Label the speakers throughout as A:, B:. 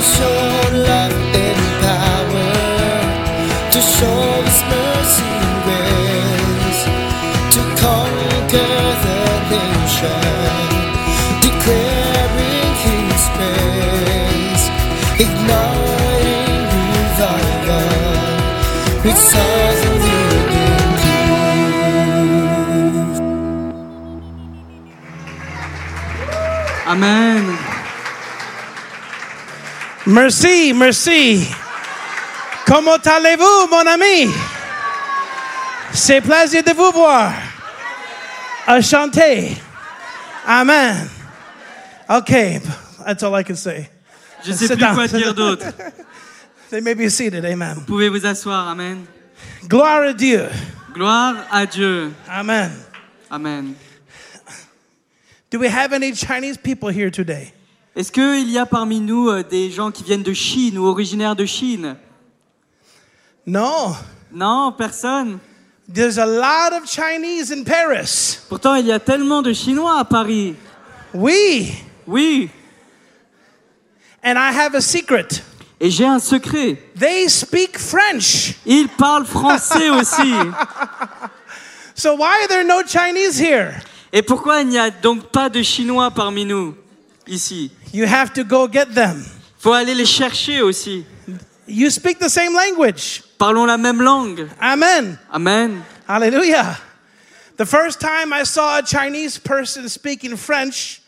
A: Love and power to show His mercy and grace to conquer the nation, declaring His praise, igniting revival with stars of
B: Amen.
C: Merci, merci. Comment allez-vous, mon ami? C'est plaisir de vous voir. Enchanté. Amen. Okay, that's all I can say.
B: Je sais
C: Sit
B: plus
C: down.
B: quoi dire d'autre.
C: They may be seated. Amen.
B: Vous pouvez vous asseoir. Amen.
C: Gloire à Dieu.
B: Gloire à Dieu.
C: Amen.
B: Amen.
C: Do we have any Chinese people here today?
B: Est-ce qu'il y a parmi nous euh, des gens qui viennent de Chine ou originaires de Chine?
C: No.
B: Non, personne.
C: There's a lot of Chinese in Paris.
B: Pourtant, il y a tellement de Chinois à Paris.
C: Oui.
B: Oui.
C: And I have a secret.
B: Et j'ai un secret.
C: They speak French.
B: Ils parlent français aussi.
C: So why are there no Chinese here?
B: Et pourquoi il n'y a donc pas de Chinois parmi nous ici?
C: You have to go get them.
B: Faut aller les chercher aussi.
C: You speak the same language.
B: Parlons la même langue.
C: Amen.
B: Amen.
C: Hallelujah. The first time I saw a Chinese person speaking French,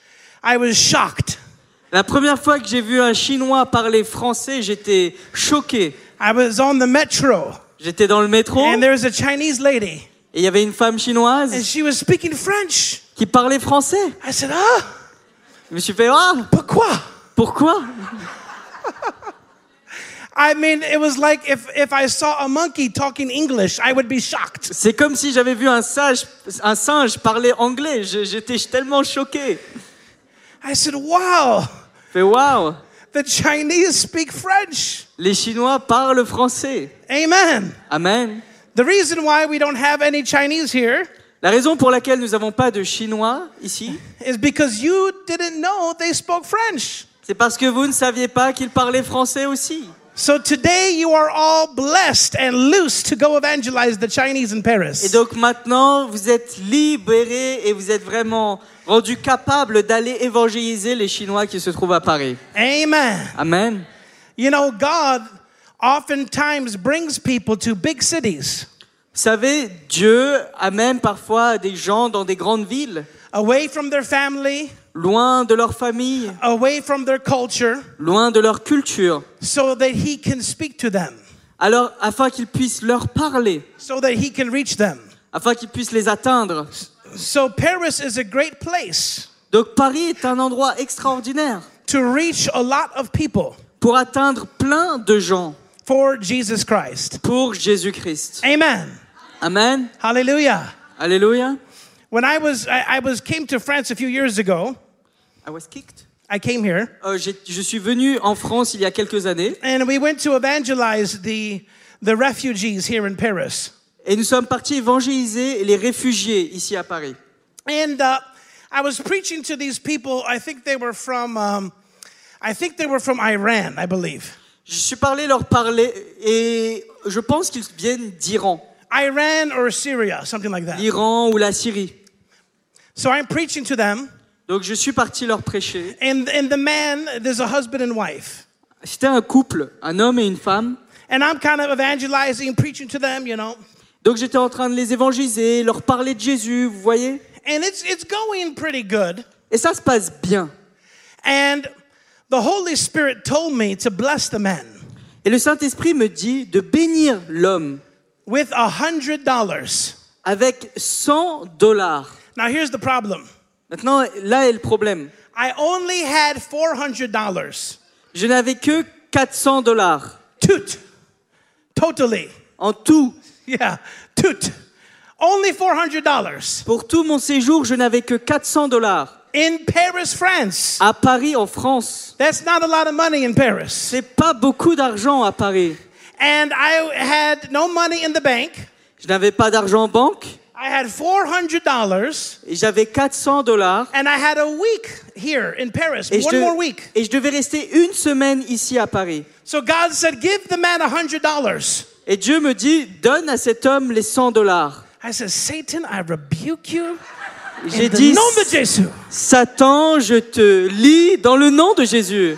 C: I was shocked.
B: La première fois que j'ai vu un Chinois parler français, j'étais choqué.
C: I was on the metro
B: J'étais dans le métro
C: and there was a Chinese lady
B: et il y avait une femme chinoise.
C: and she was speaking French.
B: qui parlait français.
C: I said, Ah,
B: Je me suis fait ah
C: pourquoi?
B: pourquoi
C: I mean, it was like if, if I saw a monkey talking English, I would be shocked.
B: C'est comme si j'avais vu un singe, un singe parler anglais. J'étais tellement choqué.
C: I said, Wow,
B: fais waouh
C: the Chinese speak French.
B: Les Chinois parlent français.
C: Amen.
B: Amen.
C: The reason why we don't have any Chinese here
B: La raison pour laquelle nous n'avons pas de Chinois ici,
C: is because you didn't know they spoke French.
B: c'est parce que vous ne saviez pas qu'ils parlaient français aussi.
C: So today you are all blessed and loose to go evangelize the Chinese in
B: Et donc maintenant, vous êtes libérés et vous êtes vraiment rendus capables d'aller évangéliser les Chinois qui se trouvent à Paris.
C: Amen.
B: Amen.
C: You know, God oftentimes brings people to big cities
B: Vous savez, Dieu amène parfois des gens dans des grandes villes,
C: away from their family,
B: loin de leur famille,
C: away from their culture,
B: loin de leur culture,
C: so that He can speak to them,
B: alors afin qu'ils puissent leur parler,
C: so that He can reach them.
B: afin qu'ils puissent les atteindre.
C: So Paris is a great place
B: Donc Paris est un endroit extraordinaire
C: to reach a lot of people
B: pour atteindre plein de gens
C: for Jesus Christ.
B: pour Jésus-Christ.
C: Amen.
B: Amen.
C: Hallelujah.
B: Alléluia.
C: When I was I, I was came to France a few years ago,
B: I was kicked.
C: I came here
B: Euh, je suis venu en France il y a quelques années
C: and we went to evangelize the the refugees here in Paris.
B: et nous sommes partis évangéliser les réfugiés ici à Paris.
C: And uh, I was preaching to these people. I think they were from um, I think they were from Iran, I believe.
B: Je suis parlé leur parler et je pense qu'ils viennent d'Iran,
C: Iran or Syria, something like that.
B: l'Iran ou la Syrie.
C: So I'm preaching to them,
B: Donc je suis parti leur prêcher.
C: and and the man, there's a husband and wife,
B: C'était un couple, un homme et une femme.
C: and I'm kind of evangelizing, preaching to them, you know.
B: Donc j'étais en train de les évangéliser, leur parler de Jésus, vous voyez
C: And it's it's going pretty good.
B: Et ça se passe bien.
C: And the Holy Spirit told me to bless the men
B: Et le Saint-Esprit me dit de bénir l'homme
C: with a hundred dollars.
B: avec 100 dollars.
C: Now here's the problem.
B: Maintenant, là est le problème.
C: I only had four hundred dollars.
B: Je n'avais que 400 dollars
C: Toot. Totally.
B: en tout.
C: Yeah. Toot. Only $400.
B: Pour tout mon séjour, je n'avais que 400 dollars.
C: In Paris, France.
B: À Paris, en France.
C: That's not a lot of money in Paris.
B: C'est pas beaucoup d'argent à Paris.
C: And I had no money in the bank.
B: Je n'avais pas d'argent en banque
C: I had $400
B: et j'avais 400 dollars.
C: and I had a week here in Paris.
B: Et je,
C: One
B: dev-
C: more week.
B: et je devais rester une semaine ici à Paris.
C: So God said, Give the man $100.
B: Et Dieu me dit, donne à cet homme les 100 dollars.
C: I said, Satan, I rebuke you.
B: J'ai dit. Satan, je te lis dans le nom de Jésus.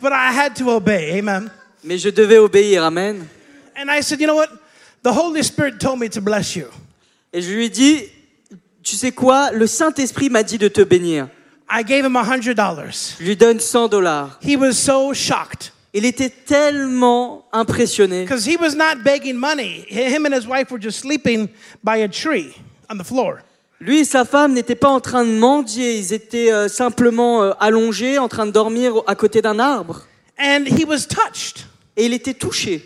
C: But I had to obey. Amen.
B: Mais je devais obéir, amen.
C: And I said, You know what? The Holy Spirit told me to bless you.
B: Et je lui ai dit, tu sais quoi, le Saint-Esprit m'a dit de te bénir.
C: I gave him $100.
B: Je lui donne 100 dollars.
C: He was so shocked
B: Il était tellement impressionné
C: because he was not begging money. Him and his wife were just sleeping by a tree on the floor.
B: Lui et sa femme n'étaient pas en train de mendier, ils étaient euh, simplement euh, allongés, en train de dormir à côté d'un arbre.
C: And he was touched.
B: Et il était touché.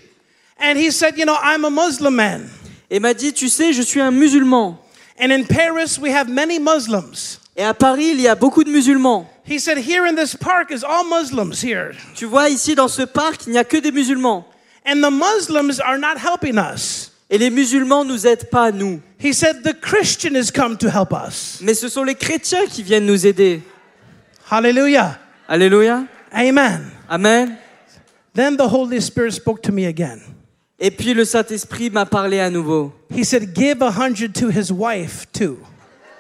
C: And he said, You know, I'm a Muslim man.
B: Et m'a dit, tu sais, je suis un musulman.
C: And in Paris, we have many Muslims.
B: Et à Paris, il y a beaucoup de musulmans.
C: He said, Here in this park is all Muslims here.
B: Tu vois, ici, dans ce parc, il n'y a que des musulmans.
C: And the Muslims are not helping us.
B: Et les musulmans nous aident pas, nous.
C: He said, The Christian has come to help us.
B: Mais ce sont les chrétiens qui viennent nous aider.
C: Hallelujah.
B: Alléluia.
C: Amen.
B: Amen.
C: Then the Holy Spirit spoke to me again.
B: Et puis le Saint-Esprit m'a parlé à nouveau.
C: He said, Give a hundred to his wife too.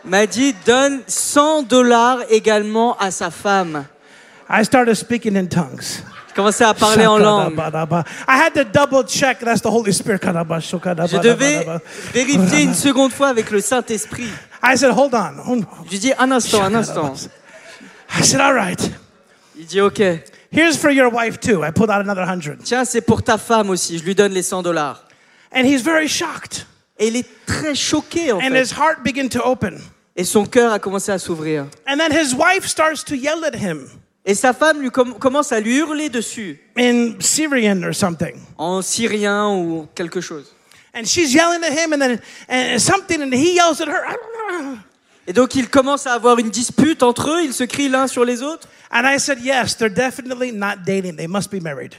B: M'a dit, donne 100 dollars également à sa femme.
C: I started speaking in tongues.
B: Commençais à parler en langue.
C: I had to double check. That's the Holy Spirit.
B: Je devais vérifier une seconde fois avec le Saint-Esprit.
C: I said, Hold on. Hold on.
B: Je lui dis, un instant, un instant.
C: I said, All right.
B: Il dit, ok.
C: Here's for your wife too. I pulled out another hundred.
B: Tiens, c'est pour ta femme aussi. Je lui donne les 100 dollars.
C: And he's very shocked.
B: Et il est très choqué, en
C: And
B: fait.
C: his heart began to open.
B: Et son cœur a commencé à s'ouvrir.
C: And then his wife starts to yell at him
B: Et sa femme lui com- commence à lui hurler dessus,
C: in Syrian or something.
B: en syrien ou quelque chose.
C: And she's yelling at him and then and something and he yells at her.
B: Et donc ils commencent à avoir une dispute entre eux, ils se crient l'un sur les autres.
C: And I said, Yes, they're definitely not dating. They must be married.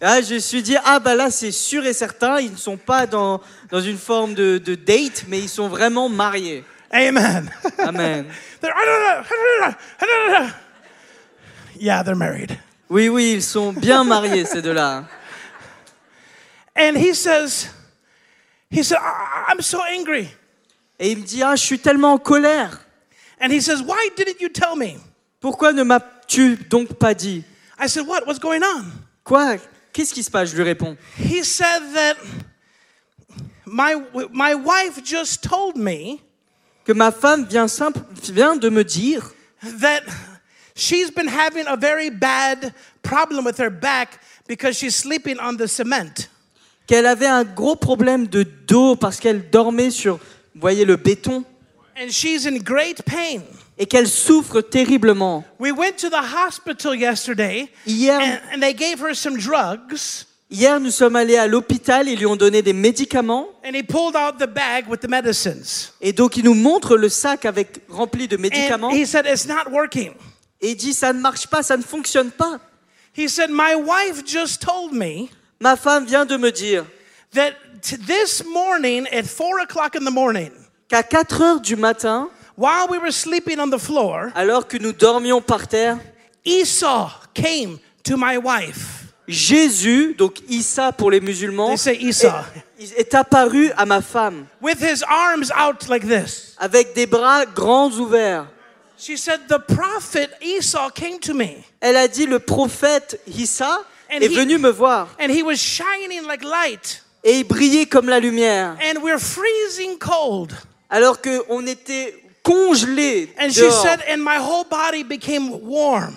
B: Là, je me suis dit, ah bah là c'est sûr et certain, ils ne sont pas dans, dans une forme de, de date, mais ils sont vraiment mariés.
C: Amen.
B: Amen.
C: Yeah, they're married.
B: Oui, oui, ils sont bien mariés ces deux-là.
C: And he says, he said, "I- I'm so angry.
B: Et il me dit, ah je suis tellement en colère.
C: And he says, Why didn't you tell me?
B: Pourquoi ne m'as-tu donc pas dit?
C: I said, What? What's going on?
B: Quoi? Qu'est-ce qui se passe? Je lui réponds.
C: He said that my, my wife just told me
B: Que ma femme vient, simple, vient de me dire
C: that she's been having a very bad problem with her back because she's sleeping on the cement.
B: qu'elle avait un gros problème de dos parce qu'elle dormait sur, voyez, le béton
C: And she's in great pain.
B: et qu'elle souffre terriblement.
C: We went to the hospital yesterday
B: Hier,
C: and, and they gave her some drugs
B: hier, nous sommes allés à l'hôpital, ils lui ont donné des médicaments
C: and he pulled out the bag with the medicines.
B: et donc il nous montre le sac avec rempli de médicaments
C: he said, It's not working.
B: Et il dit ça ne marche pas, ça ne fonctionne pas.
C: He said, My wife just told me
B: Ma femme vient de me dire
C: that this morning at four o'clock in the morning,
B: qu'à 4 heures du matin,
C: while we were sleeping on the floor,
B: alors que nous dormions par terre,
C: Esau came to my wife.
B: Jésus, donc Issa pour les musulmans, est, est apparu à ma femme
C: With his arms out like this.
B: avec des bras grands ouverts.
C: She said, The prophet Esau came to me,
B: Elle a dit le prophète Issa
C: And
B: est
C: he-
B: venu me voir
C: and he was shining like light,
B: et il brillait comme la lumière
C: and we're freezing cold.
B: alors qu'on était congelés
C: And she
B: dehors.
C: said, And my whole body became warm.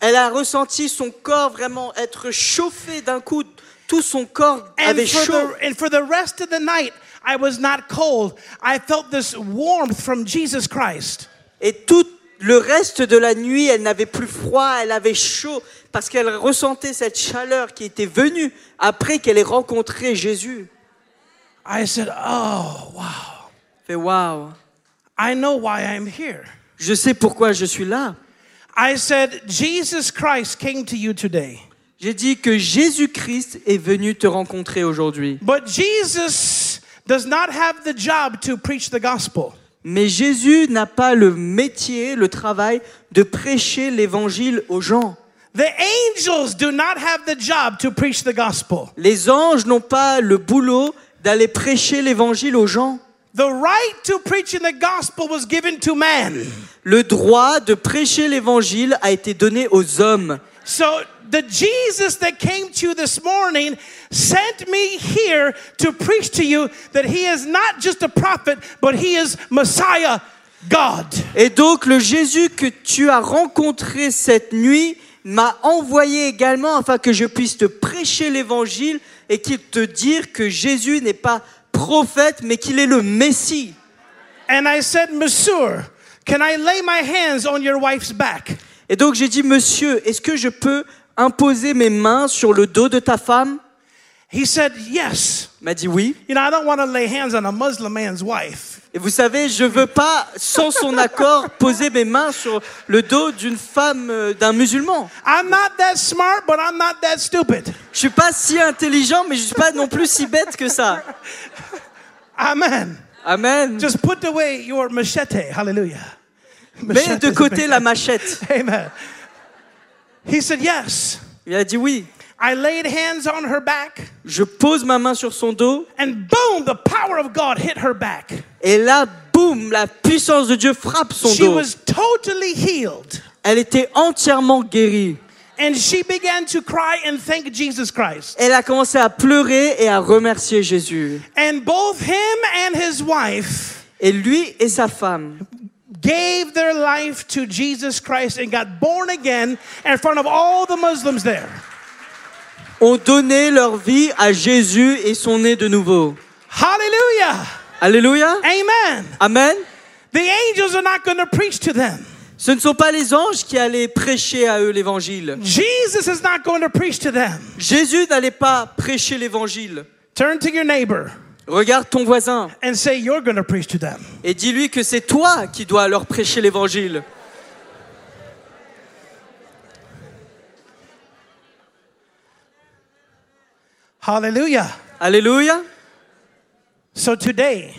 B: Elle a ressenti son corps vraiment être chauffé d'un coup. Tout son corps
C: And
B: avait chaud.
C: the, and for the rest of the night, I was not cold. I felt this warmth from Jesus Christ.
B: Et toute le reste de la nuit, elle n'avait plus froid, elle avait chaud, parce qu'elle ressentait cette chaleur qui était venue après qu'elle ait rencontré Jésus.
C: I said, Oh, wow.
B: Fait waouh,
C: I know why I'm here.
B: je sais pourquoi je suis là.
C: I said, Jesus Christ came to you today.
B: J'ai dit que Jésus-Christ est venu te rencontrer aujourd'hui.
C: But Jesus does not have the job to preach the gospel.
B: Mais Jésus n'a pas le métier, le travail de prêcher l'évangile aux gens.
C: The angels do not have the job to preach the gospel.
B: Les anges n'ont pas le boulot d'aller prêcher l'évangile aux gens.
C: The right to preach in the gospel was given to man.
B: Le droit de prêcher l'évangile a été donné aux hommes.
C: So the Jesus that came to you this morning sent me here to preach to you that he is not just a prophet, but he is Messiah, God.
B: Et donc le Jésus que tu as rencontré cette nuit m'a envoyé également afin que je puisse te prêcher l'évangile et qu'il te dire que Jésus n'est pas prophète mais qu'il est le Messie.
C: And I said, Monsieur, can I lay my hands on your wife's back?
B: Et donc j'ai dit monsieur, est-ce que je peux imposer mes mains sur le dos de ta femme?
C: He said, Yes.
B: M'a dit oui.
C: You know, I don't want to lay hands on a Muslim man's wife.
B: Et vous savez, je veux pas, sans son accord, poser mes mains sur le dos d'une femme, euh, d'un musulman.
C: I'm not that smart, but I'm not that stupid.
B: Je suis pas si intelligent, mais je suis pas non plus si bête que ça.
C: Amen.
B: Amen.
C: Just put away your machete. Hallelujah.
B: Mets de côté la machette.
C: Amen. He said, Yes.
B: Il a dit oui.
C: I laid hands on her back,
B: Je pose ma main sur son dos,
C: and boom, the power of God hit her back.
B: et là, boum, la puissance de Dieu frappe son
C: She
B: dos.
C: was totally healed.
B: Elle était entièrement guérie.
C: And she began to cry and thank Jesus Christ.
B: Elle a commencé à pleurer et à remercier Jésus.
C: And both him and his wife
B: Et lui et sa femme
C: gave their life to Jesus Christ and got born again in front of all the Muslims there.
B: ont donné leur vie à Jésus et sont nés de nouveau.
C: Hallelujah.
B: Alléluia.
C: Amen.
B: Amen.
C: The angels are not going to preach to them.
B: Ce ne sont pas les anges qui allaient prêcher à eux l'évangile.
C: Jesus is not going to preach to them.
B: Jésus n'allait pas prêcher l'évangile.
C: Turn to your neighbor
B: Regarde ton voisin
C: and say, You're going to preach to them.
B: et dis-lui que c'est toi qui dois leur prêcher l'évangile.
C: Hallelujah.
B: Alléluia.
C: So today,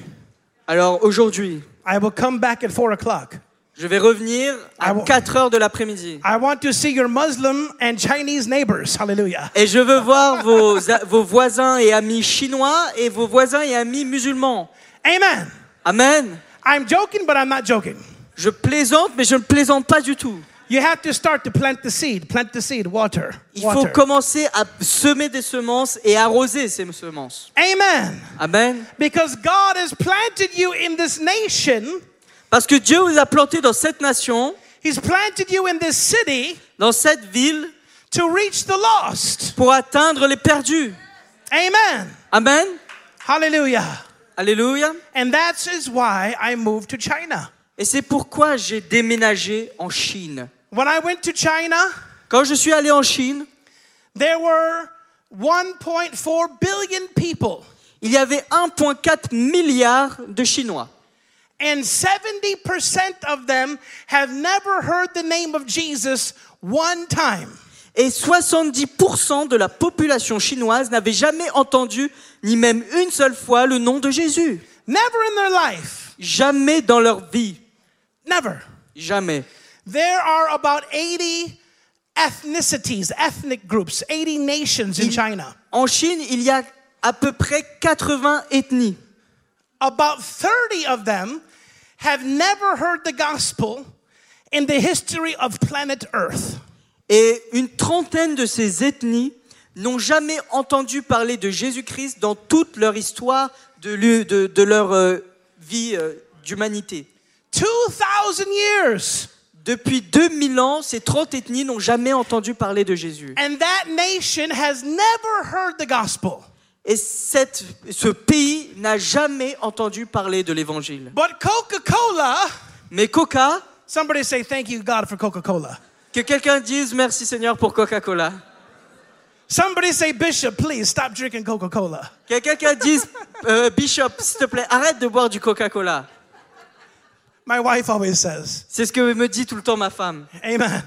B: Alors aujourd'hui,
C: I will come back at four o'clock.
B: Je vais revenir à
C: I will-
B: 4 heures de l'après-midi.
C: I want to see your Muslim and Chinese neighbors. Hallelujah.
B: Et je veux voir vos, vos voisins et amis chinois et vos voisins et amis musulmans.
C: Amen.
B: Amen.
C: I'm joking, but I'm not joking.
B: Je plaisante, mais je ne plaisante pas du tout.
C: You have to start to plant the seed. Plant the seed. Water.
B: Il faut
C: Water.
B: commencer à semer des semences et arroser ces semences.
C: Amen.
B: Amen.
C: Because God has planted you in this nation.
B: Parce que Dieu vous a planté dans cette nation,
C: He's planted you in this city
B: dans cette ville,
C: to reach the lost.
B: pour atteindre les perdus.
C: Amen.
B: Amen.
C: Hallelujah.
B: Alléluia.
C: And that is why I moved to China.
B: Et c'est pourquoi j'ai déménagé en Chine.
C: When I went to China,
B: Quand je suis allé en Chine,
C: there were 1.4 billion people,
B: il y avait 1,4 milliard de Chinois.
C: And 70% of them have never heard the name of Jesus one time.
B: Et 70% de la population chinoise n'avait jamais entendu, ni même une seule fois, le nom de Jésus.
C: Never in their life.
B: Jamais dans leur vie.
C: Never.
B: Jamais.
C: There are about 80 ethnicities, ethnic groups, 80 nations in China.
B: En Chine, il y a à peu près 80 ethnies.
C: About 30 of them have never heard the gospel in the history of planet Earth.
B: Et une trentaine de ces ethnies n'ont jamais entendu parler de Jésus-Christ dans toute leur histoire de, l'hu- de- de leur euh, vie euh, d'humanité.
C: 2,000 years.
B: Depuis 2000 ans, ces 30 ethnies n'ont jamais entendu parler de Jésus.
C: And that nation has never heard the gospel.
B: Et cette- ce pays n'a jamais entendu parler de l'évangile.
C: But Coca Cola
B: Mais Coca
C: Somebody say thank you, God, for Coca Cola.
B: Que quelqu'un dise merci Seigneur pour Coca-Cola.
C: Somebody say, Bishop, please stop drinking Coca Cola.
B: Que quelqu'un dise euh, Bishop, s'il te plaît, arrête de boire du Coca-Cola.
C: My wife always says,
B: C'est ce que me dit tout le temps ma femme.
C: Amen.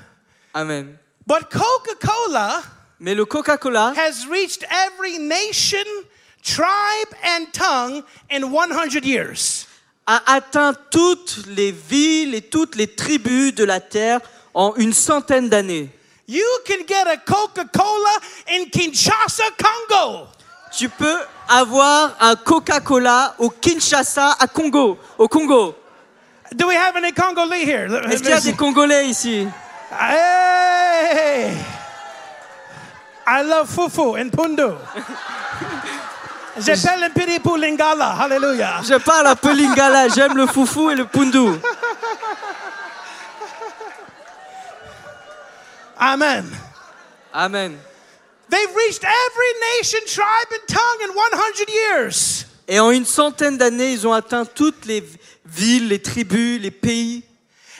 B: Amen.
C: But Coca Cola
B: Mais le Coca-Cola
C: has reached every nation, tribe, and tongue in 100 years.
B: a atteint toutes les villes et toutes les tribus de la terre en une centaine d'années.
C: You can get a Coca Cola in Kinshasa, Congo.
B: Tu peux avoir un Coca-Cola au Kinshasa, à Congo, au Congo.
C: Do we have any Congolese here?
B: Est-ce qu'il y a des Congolais ici?
C: Hey! I love fufu and pundu. J'appelle un petit pour lingala. Hallelujah.
B: Je parle un peu lingala, j'aime le foufou et le pundu.
C: Amen.
B: Amen.
C: They've reached every nation, tribe, and tongue in 100 years.
B: Et en une centaine d'années, ils ont atteint toutes les villes, les tribus, les pays.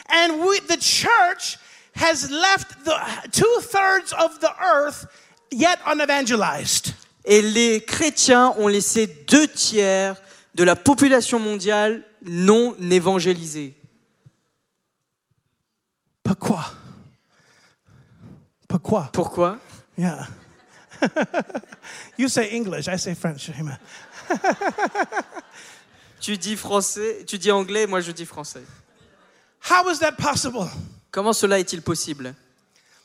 C: And we, the church has left the two thirds of the earth yet unevangelized.
B: Et les chrétiens ont laissé deux tiers de la population mondiale non évangélisée.
C: Pourquoi? Pourquoi?
B: Pourquoi?
C: Yeah. you say English, I say French. Amen.
B: Tu dis français, tu dis anglais, moi je dis français.
C: How is that possible?
B: Comment cela est-il possible?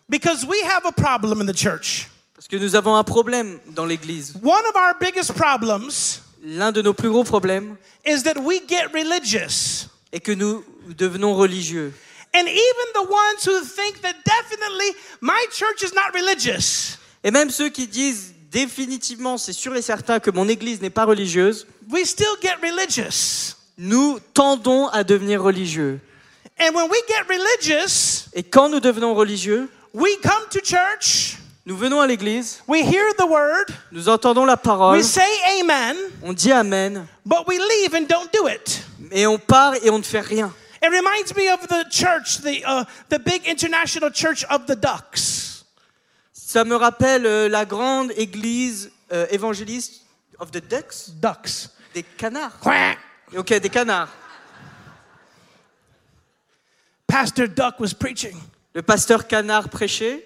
C: Because we have a problem in the church.
B: Parce que nous avons un problème dans l'Église.
C: One of our biggest problems
B: L'un de nos plus gros problèmes
C: is that we get religious.
B: est que nous devenons religieux.
C: And even the ones who think that definitely my church is not religious,
B: Et même ceux qui disent définitivement, c'est sûr et certain que mon Église n'est pas religieuse,
C: we still get religious.
B: nous tendons à devenir religieux.
C: And when we get religious,
B: Et quand nous devenons religieux,
C: we come to church,
B: nous venons à l'Église,
C: we hear the word,
B: nous entendons la parole,
C: we say amen,
B: on dit Amen,
C: but we leave and don't do it.
B: et on part et on ne fait rien.
C: It reminds me of the church, the, uh, the big international church of the ducks.
B: Ça me rappelle euh, la grande église euh, évangéliste of the ducks,
C: Ducks.
B: des canards.
C: Quack.
B: Ok, des canards.
C: Pastor Duck was preaching,
B: Le pasteur canard prêchait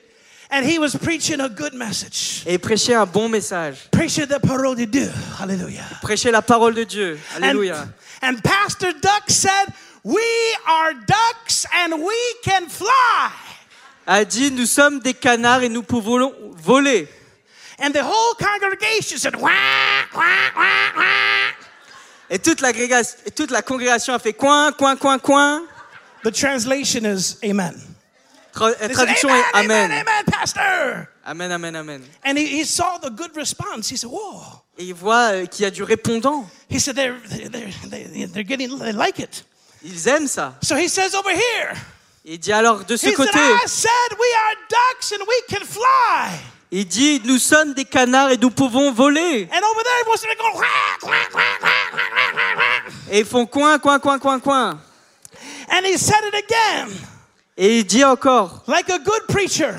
C: and he was preaching a good message.
B: et il prêchait un bon message.
C: Preaching the parole de Dieu. Hallelujah.
B: Prêchait la parole de Dieu.
C: And,
B: Alléluia.
C: and Pastor Duck said, We are ducks and we can fly.
B: A dit nous sommes des canards et nous pouvons voler.
C: And the whole congregation said, Wah, wah, wah, wah.
B: Et toute et toute la congrégation a fait coin, coin, coin, coin.
C: The translation is Amen
B: traduction est Amen.
C: Amen, pastor.
B: Amen, amen, amen.
C: And he, he saw the good response. He said, "Whoa."
B: Et il voit euh, qu'il y a du répondant.
C: He said, they're, they're, they're getting, they like it.
B: Ils aiment ça.
C: So he says over here.
B: Il dit alors de ce côté.
C: he. Said, I said we are ducks and we can fly.
B: Il dit nous sommes des canards et nous pouvons voler.
C: And over there, was going, quack, quack, quack,
B: et ils font coin coin coin coin coin.
C: And he said it again.
B: Et il dit encore,
C: like a good preacher.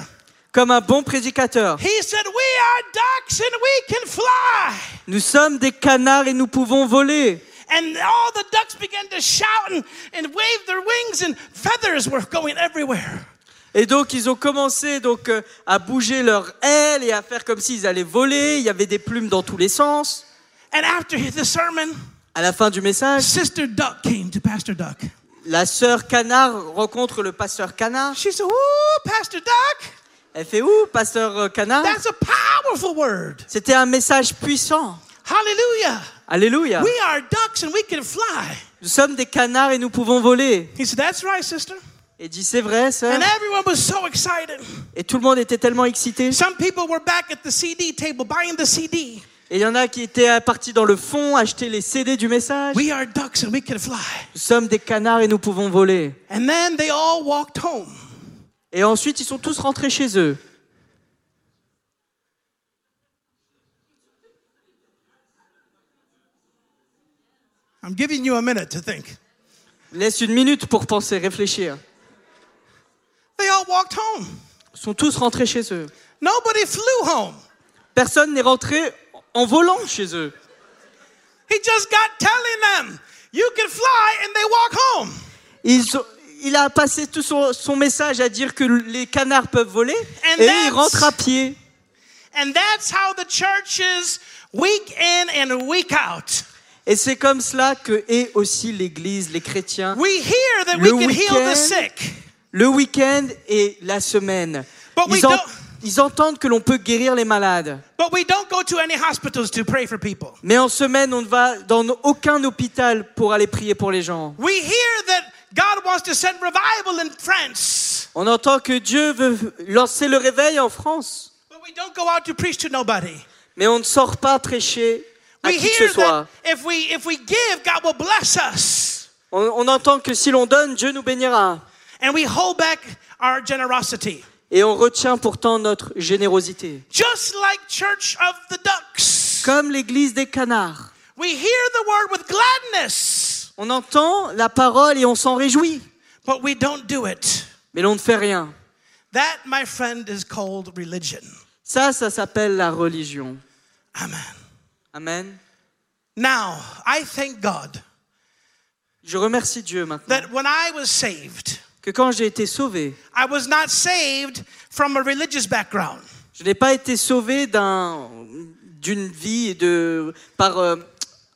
B: comme un bon prédicateur,
C: He said, We are ducks and we can fly.
B: nous sommes des canards et nous pouvons voler.
C: And all the ducks began to shout and, and wave their wings, and feathers were going everywhere.
B: Et donc ils ont commencé donc euh, à bouger leurs ailes et à faire comme s'ils allaient voler. Il y avait des plumes dans tous les sens.
C: And after the sermon,
B: À la fin du message,
C: Sister Duck came to Pastor Duck.
B: La sœur canard rencontre le pasteur canard.
C: She said, Ooh, Pastor Duck,
B: Elle fait où, pasteur euh, canard
C: that's a powerful word.
B: C'était un message puissant.
C: Hallelujah.
B: Alléluia.
C: We are ducks and we can fly.
B: Nous sommes des canards et nous pouvons voler.
C: He said, That's right, sister.
B: Et dit c'est vrai, sœur.
C: And everyone was so excited.
B: Et tout le monde était tellement excité.
C: Some people were back at the CD table buying the CD.
B: Et il y en a qui étaient partis dans le fond acheter les CD du message.
C: We are ducks and we can fly.
B: Nous sommes des canards et nous pouvons voler.
C: And then they all walked home.
B: Et ensuite, ils sont tous rentrés chez eux.
C: I'm giving you a minute to think.
B: Laisse une minute pour penser, réfléchir.
C: walked home.
B: sont tous rentrés chez eux.
C: Nobody flew home.
B: Personne n'est rentré en volant chez eux.
C: He just got telling them, you can fly, and they walk home.
B: Ils ont- il a passé tout son, son message à dire que les canards peuvent voler
C: And
B: et ils rentrent à pied.
C: And that's how the church is week in and week out.
B: Et c'est comme cela que est aussi l'Église, les chrétiens,
C: We hear that
B: Le
C: we can heal
B: week-end,
C: the sick,
B: le week-end et la semaine.
C: But we
B: Ils, en-
C: don't-
B: ils entendent que l'on peut guérir les malades. Mais en semaine, on ne va dans aucun hôpital pour aller prier pour les gens.
C: We hear that God wants to send revival in France,
B: On entend que Dieu veut lancer le réveil en France.
C: but we don't go out to preach to nobody.
B: Mais on ne sort pas prêcher à
C: We
B: qui que ce soit.
C: that if we if we give, God will bless us,
B: On, on entend que si l'on donne, Dieu nous bénira.
C: and we hold back our generosity,
B: Et on retient pourtant notre générosité.
C: just like Church of the Ducks.
B: Comme l'église des canards.
C: We hear the word with gladness,
B: On entend la parole et on s'en réjouit.
C: but we don't do it.
B: Mais l'on ne fait rien.
C: That, my friend, is called religion.
B: Ça, ça s'appelle la religion.
C: Amen.
B: Amen.
C: Now, I thank God
B: Je remercie Dieu maintenant
C: that when I was saved,
B: que quand j'ai été sauvé,
C: I was not saved from a religious background.
B: je n'ai pas été sauvé d'un- d'une vie de par euh,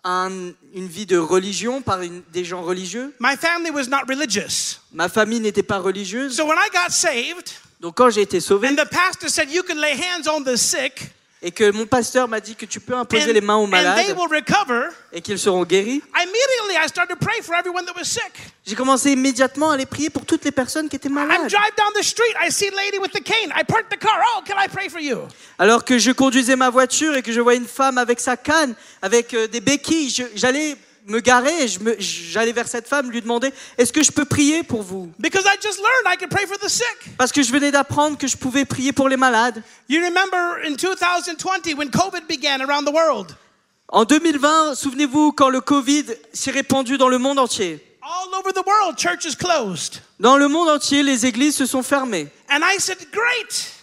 B: un- une vie de religion par une- des gens religieux.
C: My family was not religious.
B: Ma famille n'était pas religieuse.
C: So when I got saved,
B: Donc quand j'ai été sauvé
C: and the pastor said, You can lay hands on the sick,
B: et que mon pasteur m'a dit que tu peux imposer
C: and,
B: les mains aux malades
C: recover,
B: et qu'ils seront guéris,
C: immediately I started to pray for everyone that was sick.
B: j'ai commencé immédiatement à aller prier pour toutes les personnes qui étaient
C: I
B: malades.
C: drive down the street, I see a lady with the cane. I park the car. Oh, can I pray for you?
B: Alors que je conduisais ma voiture et que je voyais une femme avec sa canne, avec euh, des béquilles, j'allais me garer et j'allais vers cette femme lui demander Est-ce que je peux prier pour vous?
C: Because I just learned I could pray for the sick.
B: Parce que je venais d'apprendre que je pouvais prier pour les malades.
C: You remember in 2020 when COVID began around the world?
B: En 2020, souvenez-vous quand le Covid s'est répandu dans le monde entier.
C: All over the world, churches closed.
B: Dans le monde entier, les églises se sont fermées.
C: And I said, Great,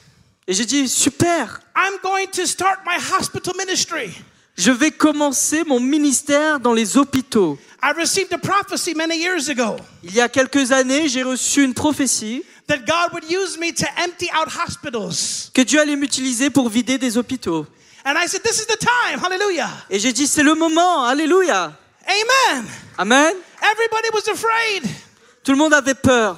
B: Et j'ai dit Super
C: I'm going to start my hospital ministry.
B: Je vais commencer mon ministère dans les hôpitaux.
C: I received a prophecy many years ago
B: Il y a quelques années, j'ai reçu une prophétie
C: that God would use me to empty out hospitals.
B: que Dieu allait m'utiliser pour vider des hôpitaux.
C: And I said, This is the time. Hallelujah.
B: Et j'ai dit, c'est le moment, alléluia.
C: Amen.
B: Amen.
C: Everybody was afraid.
B: Tout le monde avait peur.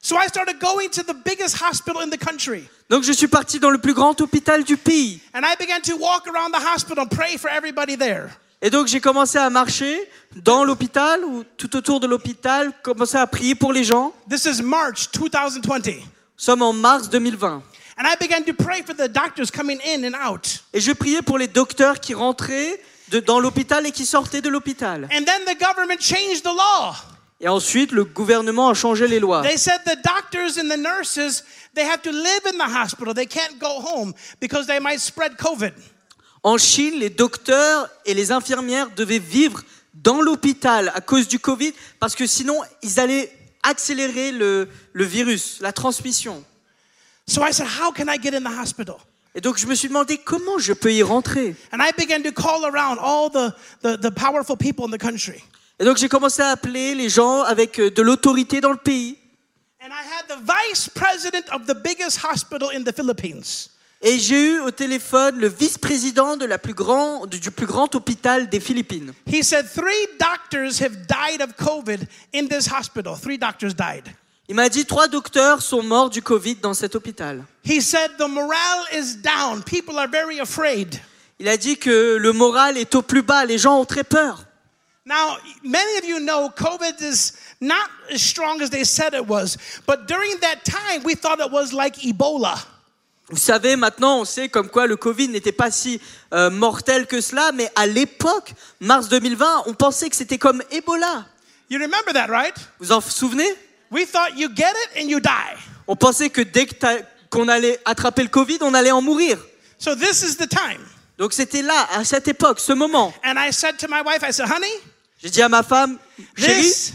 C: So I started going to the biggest hospital in the country.
B: Donc je suis parti dans le plus grand hôpital du pays.
C: And I began to walk around the hospital and pray for everybody there.
B: Et donc j'ai commencé à marcher dans l'hôpital ou tout autour de l'hôpital, commencer à prier pour les gens.
C: This is March 2020.
B: Nous sommes en mars 2020.
C: And I began to pray for the doctors coming in and out.
B: Et je priais pour les docteurs qui rentraient de- dans l'hôpital et qui sortaient de l'hôpital.
C: And then the government changed the law.
B: Et ensuite, le gouvernement a changé les lois.
C: They said the doctors and the nurses, they have to live in the hospital. They can't go home because they might spread COVID.
B: En Chine, les docteurs et les infirmières devaient vivre dans l'hôpital à cause du Covid parce que sinon, ils allaient accélérer le, le virus, la transmission.
C: So I said, How can I get in the hospital?
B: Et donc, je me suis demandé comment je peux y rentrer.
C: And I began to call around all the, the, the powerful people in the country.
B: Et donc, j'ai commencé à appeler les gens avec euh, de l'autorité dans le pays. Et j'ai eu au téléphone le vice-président de la plus grand, du plus grand hôpital des Philippines.
C: He said, Three doctors have died of COVID in this hospital. Three doctors died.
B: Il m'a dit trois docteurs sont morts du Covid dans cet hôpital.
C: He said, The morale is down. People are very afraid.
B: Il a dit que le moral est au plus bas, les gens ont très peur.
C: Now, many of you know COVID is not as strong as they said it was, but during that time, we thought it was like Ebola.
B: Vous savez, maintenant, on sait comme quoi le Covid n'était pas si euh, mortel que cela, mais à l'époque, mars 2020, on pensait que c'était comme Ebola.
C: You remember that, right?
B: Vous en souvenez
C: We thought you get it and you die.
B: On pensait que dès qu'on allait attraper le Covid, on allait en mourir.
C: So this is the time.
B: Donc c'était là, à cette époque, ce moment.
C: And I said to my wife, I said, honey,
B: J'ai dit à ma femme, chérie,
C: this,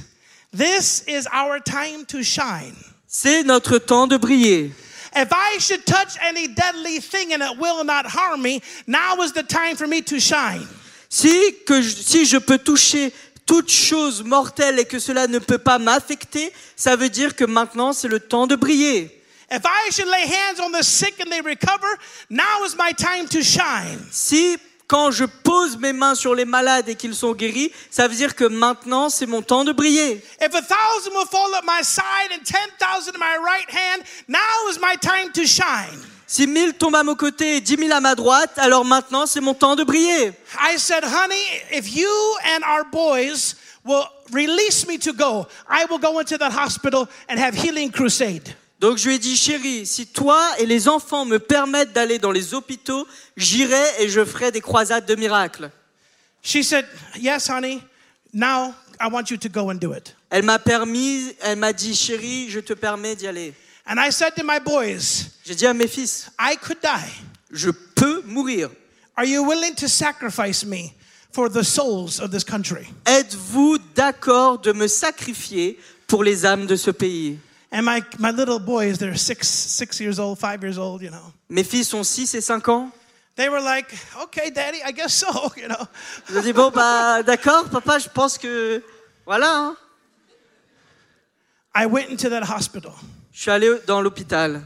C: this is our time to shine.
B: C'est notre temps de briller.
C: If I should touch any deadly thing and it will not harm me, now is the time for me to shine.
B: Si, que je, si je peux toucher toute chose mortelle et que cela ne peut pas m'affecter, ça veut dire que maintenant c'est le temps de briller.
C: If I should lay hands on the sick and they recover, now is my time to shine.
B: Si quand je pose mes mains sur les malades et qu'ils sont guéris, ça veut dire que maintenant c'est mon temps de briller.
C: If a thousand will fall at my side and ten thousand at my right hand, now is my time to shine.
B: Si mille tombent à mon côté et dix mille à ma droite, alors maintenant c'est mon temps de briller.
C: I said, honey, if you and our boys will release me to go, I will go into that hospital and have healing crusade.
B: Donc je lui ai dit, chérie, si toi et les enfants me permettent d'aller dans les hôpitaux, j'irai et je ferai des croisades de miracles.
C: She said, yes, honey. Now I want you to go and do it.
B: Elle m'a permis, elle m'a dit, chérie, je te permets d'y aller.
C: And I said to my boys,
B: J'ai dit à mes fils,
C: I could die.
B: je peux mourir.
C: Are you willing to sacrifice me for the souls of this country?
B: Êtes-vous d'accord de me sacrifier pour les âmes de ce pays?
C: And my, my little boys, they're six, six years old, five years old, you know.
B: Mes fils ont 6 et 5 ans.
C: They were like, okay, daddy, I guess so, you know.
B: Je dis, bon, bah d'accord, papa, je pense que... Voilà. hein.
C: I went into that hospital.
B: Je suis allé dans l'hôpital.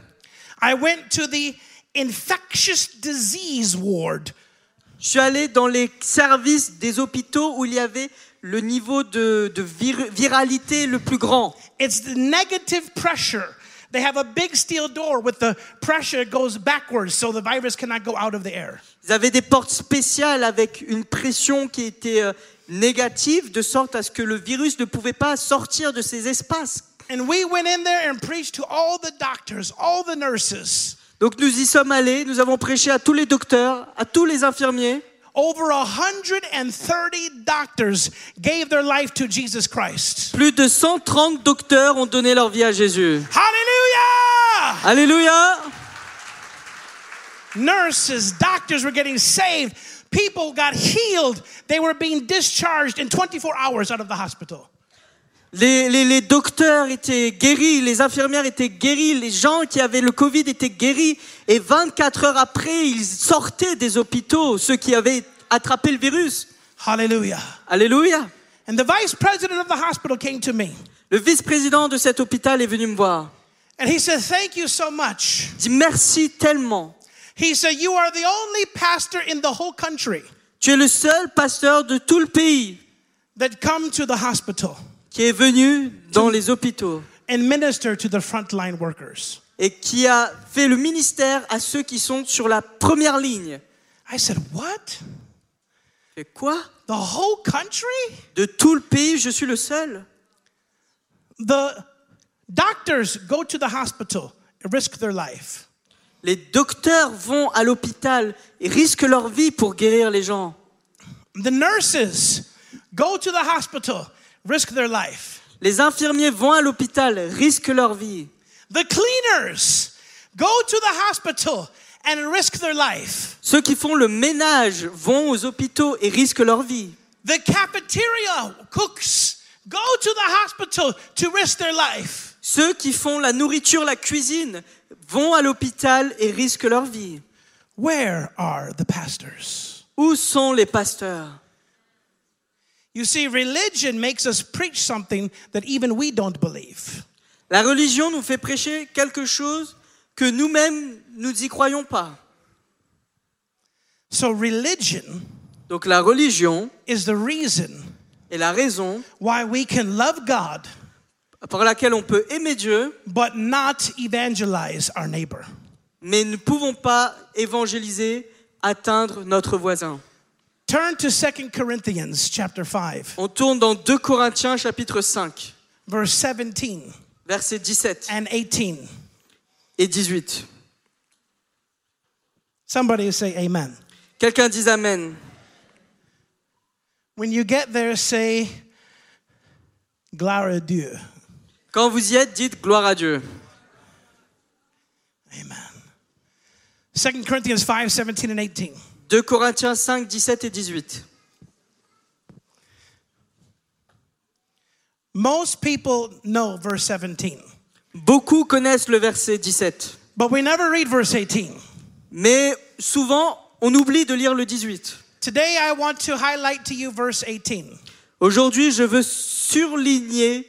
C: I went to the infectious disease ward.
B: Je suis allé dans les services des hôpitaux où il y avait le niveau de, de vir- viralité le plus grand.
C: It's the negative pressure. They have a big steel door with the pressure goes backwards so the virus cannot go out of the air.
B: Ils avaient des portes spéciales avec une pression qui était euh, négative, de sorte à ce que le virus ne pouvait pas sortir de ces espaces.
C: And we went in there and preached to all the doctors, all the nurses.
B: Donc nous y sommes allés, nous avons prêché à tous les docteurs, à tous les infirmiers.
C: Over 130 doctors gave their life to Jesus Christ.
B: Plus de 130 docteurs ont donné leur vie à Jésus.
C: Hallelujah!
B: Alléluia
C: Nurses, doctors were getting saved. People got healed. They were being discharged in 24 hours out of the hospital.
B: Les, les- les docteurs étaient guéris, les infirmières étaient guéries, les gens qui avaient le Covid étaient guéris. Et 24 heures après, ils sortaient des hôpitaux, ceux qui avaient attrapé le virus.
C: Hallelujah.
B: Alléluia
C: And the vice president of the hospital came to me
B: Le vice-président de cet hôpital est venu me voir.
C: and he said, Thank you so much.
B: Il dit merci tellement.
C: He said, You are the only pastor in the whole country
B: Tu es le seul pasteur de tout le pays
C: that come to the hospital
B: qui est venu dans les hôpitaux
C: and minister to the frontline workers.
B: et qui a fait le ministère à ceux qui sont sur la première ligne.
C: I said, What?
B: Et quoi?
C: The whole country?
B: De tout le pays, je suis le seul
C: The doctors go to the hospital and risk their life.
B: Les docteurs vont à l'hôpital et risquent leur vie pour guérir les gens.
C: The nurses go to the hospital, risk their life.
B: Les infirmiers vont à l'hôpital, risquent leur vie.
C: The cleaners go to the hospital and risk their life.
B: Ceux qui font le ménage vont aux hôpitaux et risquent leur vie.
C: The cafeteria cooks go to the hospital to risk their life.
B: Ceux qui font la nourriture, la cuisine, vont à l'hôpital et risquent leur vie.
C: Where are the pastors?
B: Où sont les pasteurs?
C: You see, religion makes us preach something that even we don't believe.
B: La religion nous fait prêcher quelque chose que nous-mêmes, nous n'y croyons pas.
C: So, religion
B: Donc la religion
C: is the reason
B: est la raison
C: why we can love God
B: par laquelle on peut aimer Dieu,
C: but not evangelize our neighbor.
B: mais ne pouvons pas évangéliser, atteindre notre voisin.
C: Turn to 2 Corinthians chapter 5,
B: On tourne dans 2 Corinthiens chapitre 5,
C: verse 17
B: versets 17
C: and 18.
B: et 18.
C: Somebody say amen.
B: Quelqu'un dise Amen.
C: When you get there, say gloire à Dieu.
B: Quand vous y êtes, dites gloire à Dieu.
C: Amen. 2 Corinthians 5, 17 and 18.
B: 2 Corinthiens 5, 17 et 18.
C: Most people know verse 17.
B: Beaucoup connaissent le verset 17,
C: but we never read verse 18.
B: mais souvent on oublie de lire le 18.
C: Today, I want to highlight to you verse 18
B: Aujourd'hui, je veux surligner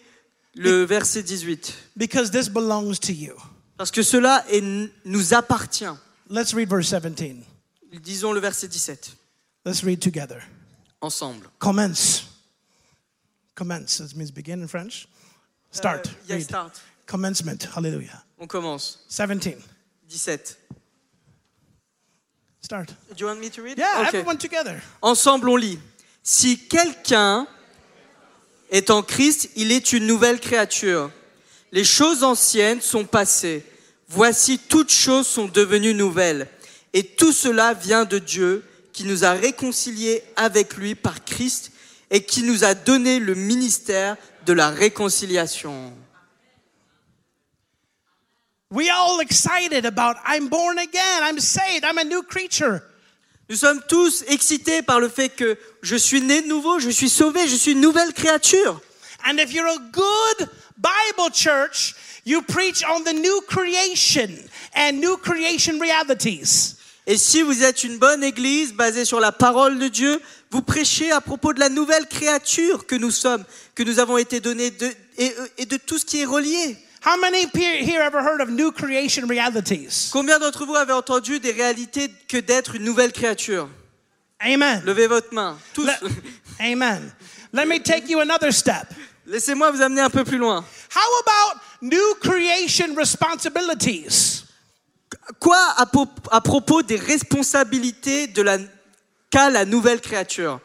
B: le verset 18,
C: because this belongs to you.
B: parce que cela est- nous appartient.
C: Let's read verse 17.
B: Disons le verset 17,
C: Let's read together.
B: ensemble.
C: Commence. Commence. That means begin in French. Start.
B: Euh, yes,
C: Read.
B: start.
C: Commencement. Hallelujah.
B: On commence.
C: 17.
B: 17.
C: Start.
B: Do you want me to read?
C: Yeah,
B: Ok.
C: everyone together.
B: Ensemble, on lit. Si quelqu'un est en Christ, il est une nouvelle créature. Les choses anciennes sont passées. Voici, toutes choses sont devenues nouvelles. Et tout cela vient de Dieu, qui nous a réconciliés avec lui par Christ et qui nous a donné le ministère de la réconciliation.
C: We all excited about I'm born again, I'm saved, I'm a new creature.
B: Nous sommes tous excités par le fait que je suis né de nouveau, je suis sauvé, je suis une nouvelle créature.
C: And if you're a good Bible church, you preach on the new creation and new creation realities.
B: Et si vous êtes une bonne église basée sur la parole de Dieu, vous prêchez à propos de la nouvelle créature que nous sommes, que nous avons été donnés de, et, et de tout ce qui est relié.
C: How many pe- here ever heard of new creation realities?
B: Combien d'entre vous avez entendu des réalités que d'être une nouvelle créature?
C: Amen.
B: Levez votre main. Tous.
C: Amen. Let me take you another step.
B: Laissez-moi vous amener un peu plus loin.
C: How about new creation responsibilities?
B: Quoi à, po- à propos des responsabilités de la qu'a la nouvelle créature?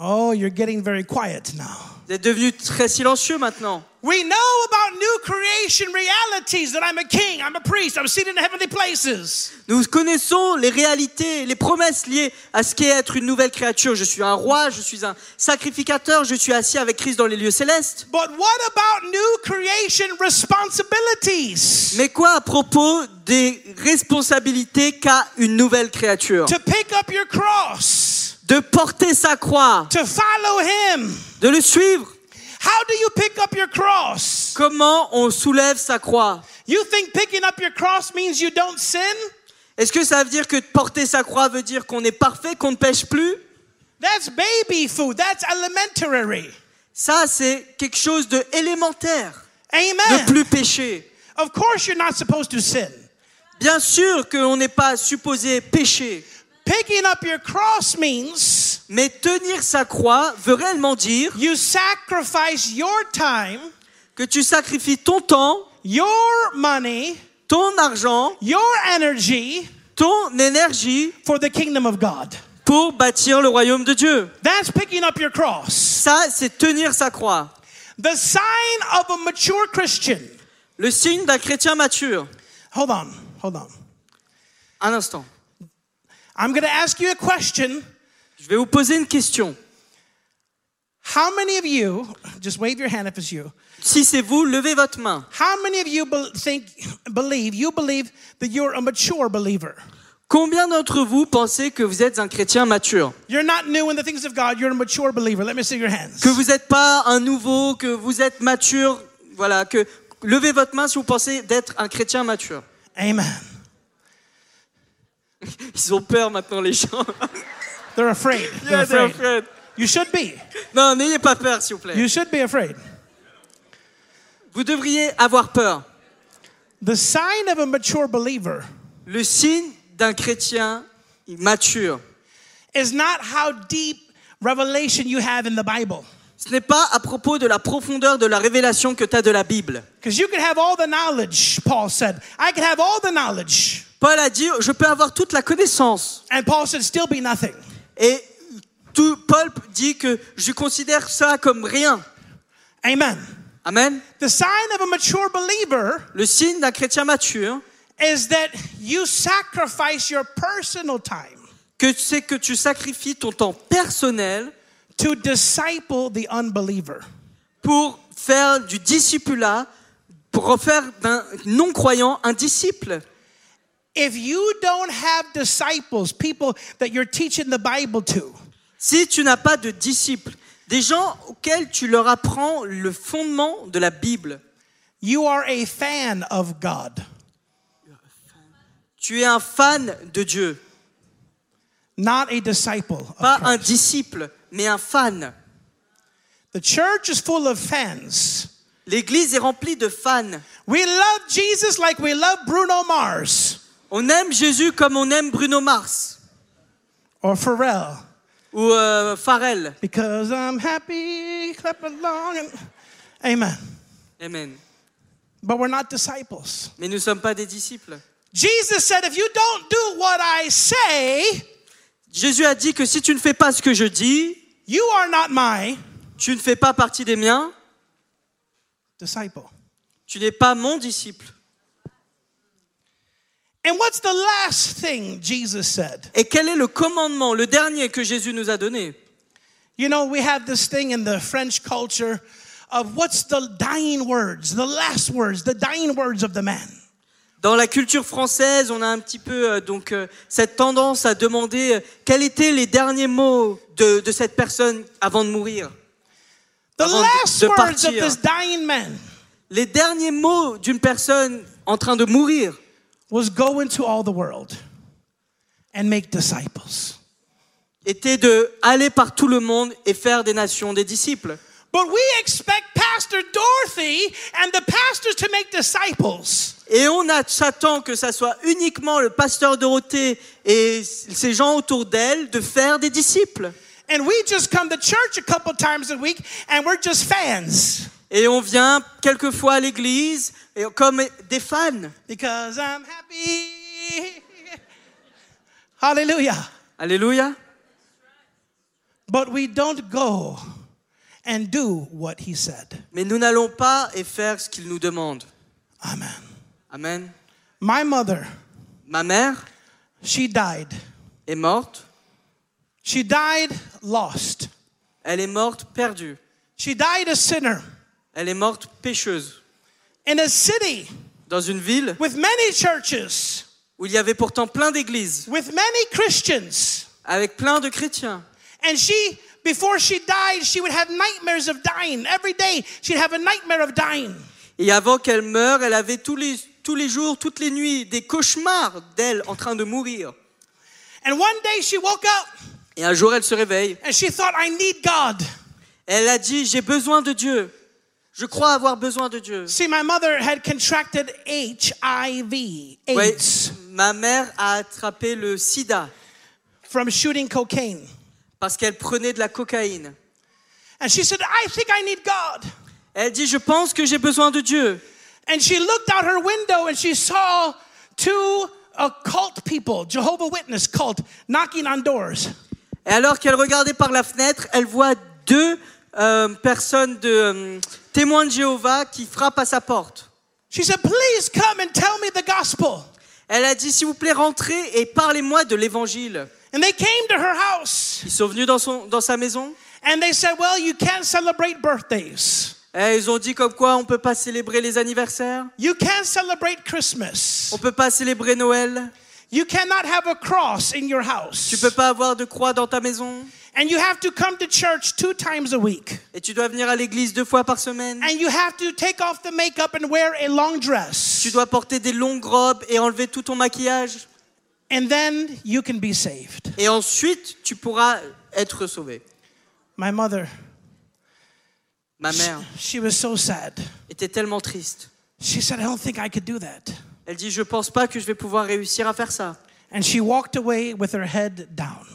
C: Oh, you're getting very quiet now.
B: Vous êtes devenu très silencieux maintenant.
C: We know about new creation realities that I'm a king, I'm a priest, I'm seated in heavenly places.
B: Nous connaissons les réalités, les promesses liées à ce qu'est être une nouvelle créature. Je suis un roi, je suis un sacrificateur, je suis assis avec Christ dans les lieux célestes.
C: But what about new creation responsibilities?
B: Mais quoi à propos des responsabilités qu'a une nouvelle créature?
C: To pick up your cross,
B: De porter sa croix,
C: to follow him.
B: de le suivre.
C: How do you pick up your cross?
B: Comment on soulève sa croix?
C: You think picking up your cross means you don't sin?
B: Est-ce que ça veut dire que porter sa croix veut dire qu'on est parfait, qu'on ne pêche plus?
C: That's baby food. That's elementary.
B: Ça, c'est quelque chose de élémentaire,
C: Amen.
B: ne plus pécher.
C: Of course, you're not supposed to sin.
B: Bien sûr qu'on n'est pas supposé pécher,
C: Picking up your cross means
B: mais tenir sa croix veut réellement dire
C: you sacrifice your time,
B: que tu sacrifies ton temps,
C: your money,
B: ton argent,
C: your energy
B: ton énergie
C: for the kingdom of God.
B: pour bâtir le royaume de Dieu.
C: That's picking up your cross.
B: Ça, c'est tenir sa croix.
C: The sign of a mature Christian.
B: Le signe d'un chrétien mature.
C: Hold on, hold on.
B: Un instant.
C: I'm going to ask you a question.
B: Je vais vous poser une question.
C: How many of you, just wave your hand if it's you,
B: Si c'est vous, levez votre main.
C: how many of you be- think, believe, you believe that you're a mature believer?
B: Combien d'entre vous pensez que vous êtes un chrétien mature?
C: You're not new in the things of God, you're a mature believer. Let me see your hands.
B: Que vous n'êtes pas un nouveau, que vous êtes mature Voilà, que levez votre main si vous pensez d'être un chrétien mature.
C: Amen.
B: Ils ont peur maintenant les gens.
C: They're afraid. They're
B: Yeah, they're
C: afraid.
B: afraid.
C: You should be.
B: Non, n'ayez pas peur, s'il vous plaît.
C: You should be afraid.
B: Vous devriez avoir peur.
C: The sign of a mature believer
B: Le signe d'un chrétien mature,
C: is not how deep revelation you have in the Bible.
B: ce n'est pas à propos de la profondeur de la révélation que tu as de la Bible.
C: Because you could have all the knowledge, Paul said. I could have all the knowledge.
B: Paul a dit, je peux avoir toute la connaissance.
C: And Paul said, still be nothing.
B: Et tout, Paul dit que je considère ça comme rien.
C: Amen.
B: Amen.
C: The sign of a mature believer
B: Le signe d'un chrétien mature,
C: is that you sacrifice your personal time
B: que c'est que tu sacrifies ton temps personnel
C: to disciple the unbeliever.
B: pour faire du discipulat, pour faire d'un non-croyant un disciple.
C: If you don't have disciples, people that you're teaching the Bible to,
B: Si tu n'as pas de disciples, des gens auxquels tu leur apprends le fondement de la Bible,
C: You are a fan of God,
B: Tu es un fan de Dieu,
C: not a disciple.
B: Pas un disciple, mais un fan.
C: The church is full of fans.
B: L'église est remplie de fans.
C: We love Jesus like we love Bruno Mars
B: On aime Jésus comme on aime Bruno Mars
C: or Pharrell.
B: ou euh, Pharrell.
C: Because I'm happy, clap along. And, amen.
B: Amen.
C: But we're not disciples.
B: Mais nous ne sommes pas des disciples.
C: Jesus said, if you don't do what I say,
B: Jésus a dit que si tu ne fais pas ce que je dis,
C: you are not my
B: tu ne fais pas partie des miens,
C: disciple.
B: tu n'es pas mon disciple.
C: And what's the last thing Jesus said?
B: Et quel est le commandement, le dernier que Jésus nous a donné?
C: You know, we have this thing in the French culture of what's the dying words, the last words, the dying words of the man.
B: Dans la culture française, on a un petit peu euh, donc euh, cette tendance à demander euh, quels étaient les derniers mots de, de cette personne avant de mourir?
C: The
B: Avant
C: last
B: de
C: words of
B: partir.
C: this dying man
B: Les derniers mots d'une personne en train de mourir,
C: was go into all the world and make disciples.
B: était de aller par tout le monde et faire des nations des disciples.
C: But we expect Pastor Dorothy and the pastors to make disciples.
B: Et on a- s'attend que ça soit uniquement le pasteur Dorothée et ces gens autour d'elle de faire des disciples.
C: And we just come to church a couple times a week and we're just fans
B: Et on vient quelquefois à l'église et comme des fans.
C: because I'm happy. Hallelujah.
B: Alléluia.
C: But we don't go and do what he said.
B: Mais nous n'allons pas et faire ce qu'il nous demande.
C: Amen.
B: Amen.
C: My mother,
B: Ma mère
C: she died.
B: est morte.
C: She died lost.
B: Elle est morte perdue.
C: She died a sinner
B: Elle est morte pécheuse.
C: In a city
B: Dans une ville
C: with many churches,
B: où il y avait pourtant plein d'églises,
C: with many Christians.
B: avec plein de chrétiens.
C: And she, before she died, she would have nightmares of dying. Every day, she'd have a nightmare of dying.
B: Et avant qu'elle meure, elle avait tous les, tous les jours, toutes les nuits, des cauchemars d'elle en train de mourir.
C: And one day she woke up
B: Et un jour, elle se réveille.
C: and she thought, I need God.
B: Elle a dit, j'ai besoin de Dieu. Je crois avoir besoin de Dieu.
C: See, my mother had contracted HIV, AIDS,
B: ma mère a attrapé le sida
C: from shooting cocaine.
B: parce qu'elle prenait de la cocaïne.
C: And she said, I think I need God.
B: Elle dit, je pense que j'ai besoin de Dieu.
C: And she looked out her window and she saw two occult people, Jehovah Witness cult, knocking on doors.
B: Et alors qu'elle regardait par la fenêtre, elle voit deux euh, personnes de euh, témoins de Jéhovah qui frappent à sa porte.
C: She said, Please come and tell me the gospel.
B: Elle a dit, s'il vous plaît, rentrez et parlez-moi de l'évangile.
C: And they came to her house
B: Ils sont venus dans, son, dans sa maison
C: and they said, Well, you can't celebrate birthdays.
B: et ils ont dit comme quoi on peut pas célébrer les anniversaires,
C: You can't celebrate Christmas.
B: on peut pas célébrer Noël,
C: You cannot have a cross in your house.
B: tu peux pas avoir de croix dans ta maison
C: And you have to come to church two times a week.
B: et tu dois venir à l'église deux fois par semaine.
C: And you have to take off the makeup and wear a long dress.
B: Tu dois porter des longues robes et enlever tout ton maquillage
C: And then you can be saved.
B: et ensuite tu pourras être sauvé.
C: My mother,
B: Ma mère
C: she was so sad.
B: était tellement triste.
C: She said, I don't think I could do that.
B: Elle dit je pense pas que je vais pouvoir réussir à faire ça.
C: And she walked away with her head down.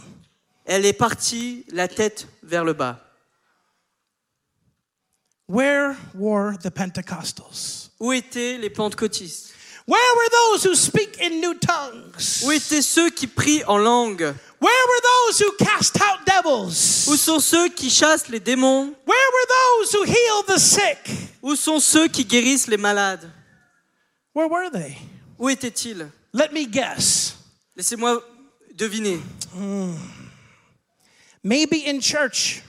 B: Elle est partie la tête vers le bas.
C: Where were the Pentecostals?
B: Où étaient les pentecôtistes?
C: Where were those who speak in new tongues?
B: Où étaient ceux qui prient en langue?
C: Where were those who cast out devils?
B: Où sont ceux qui chassent les démons?
C: Where were those who heal the sick?
B: Où sont ceux qui guérissent les malades?
C: Where were they?
B: Où étaient-ils?
C: Let me guess.
B: Laissez-moi deviner.
C: Maybe in church,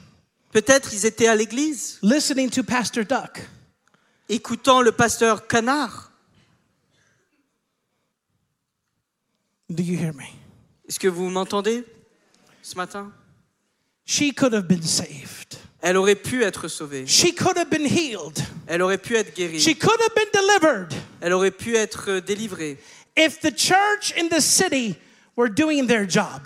B: Peut-être ils étaient à l'église,
C: listening to Pastor Duck.
B: écoutant le pasteur Canard.
C: Do you hear me?
B: Est-ce que vous m'entendez ce matin
C: She could have been saved.
B: Elle aurait pu être sauvée.
C: She could have been healed.
B: Elle aurait pu être guérie.
C: She could have been delivered
B: Elle aurait pu être délivrée.
C: if the church in the city were doing their job.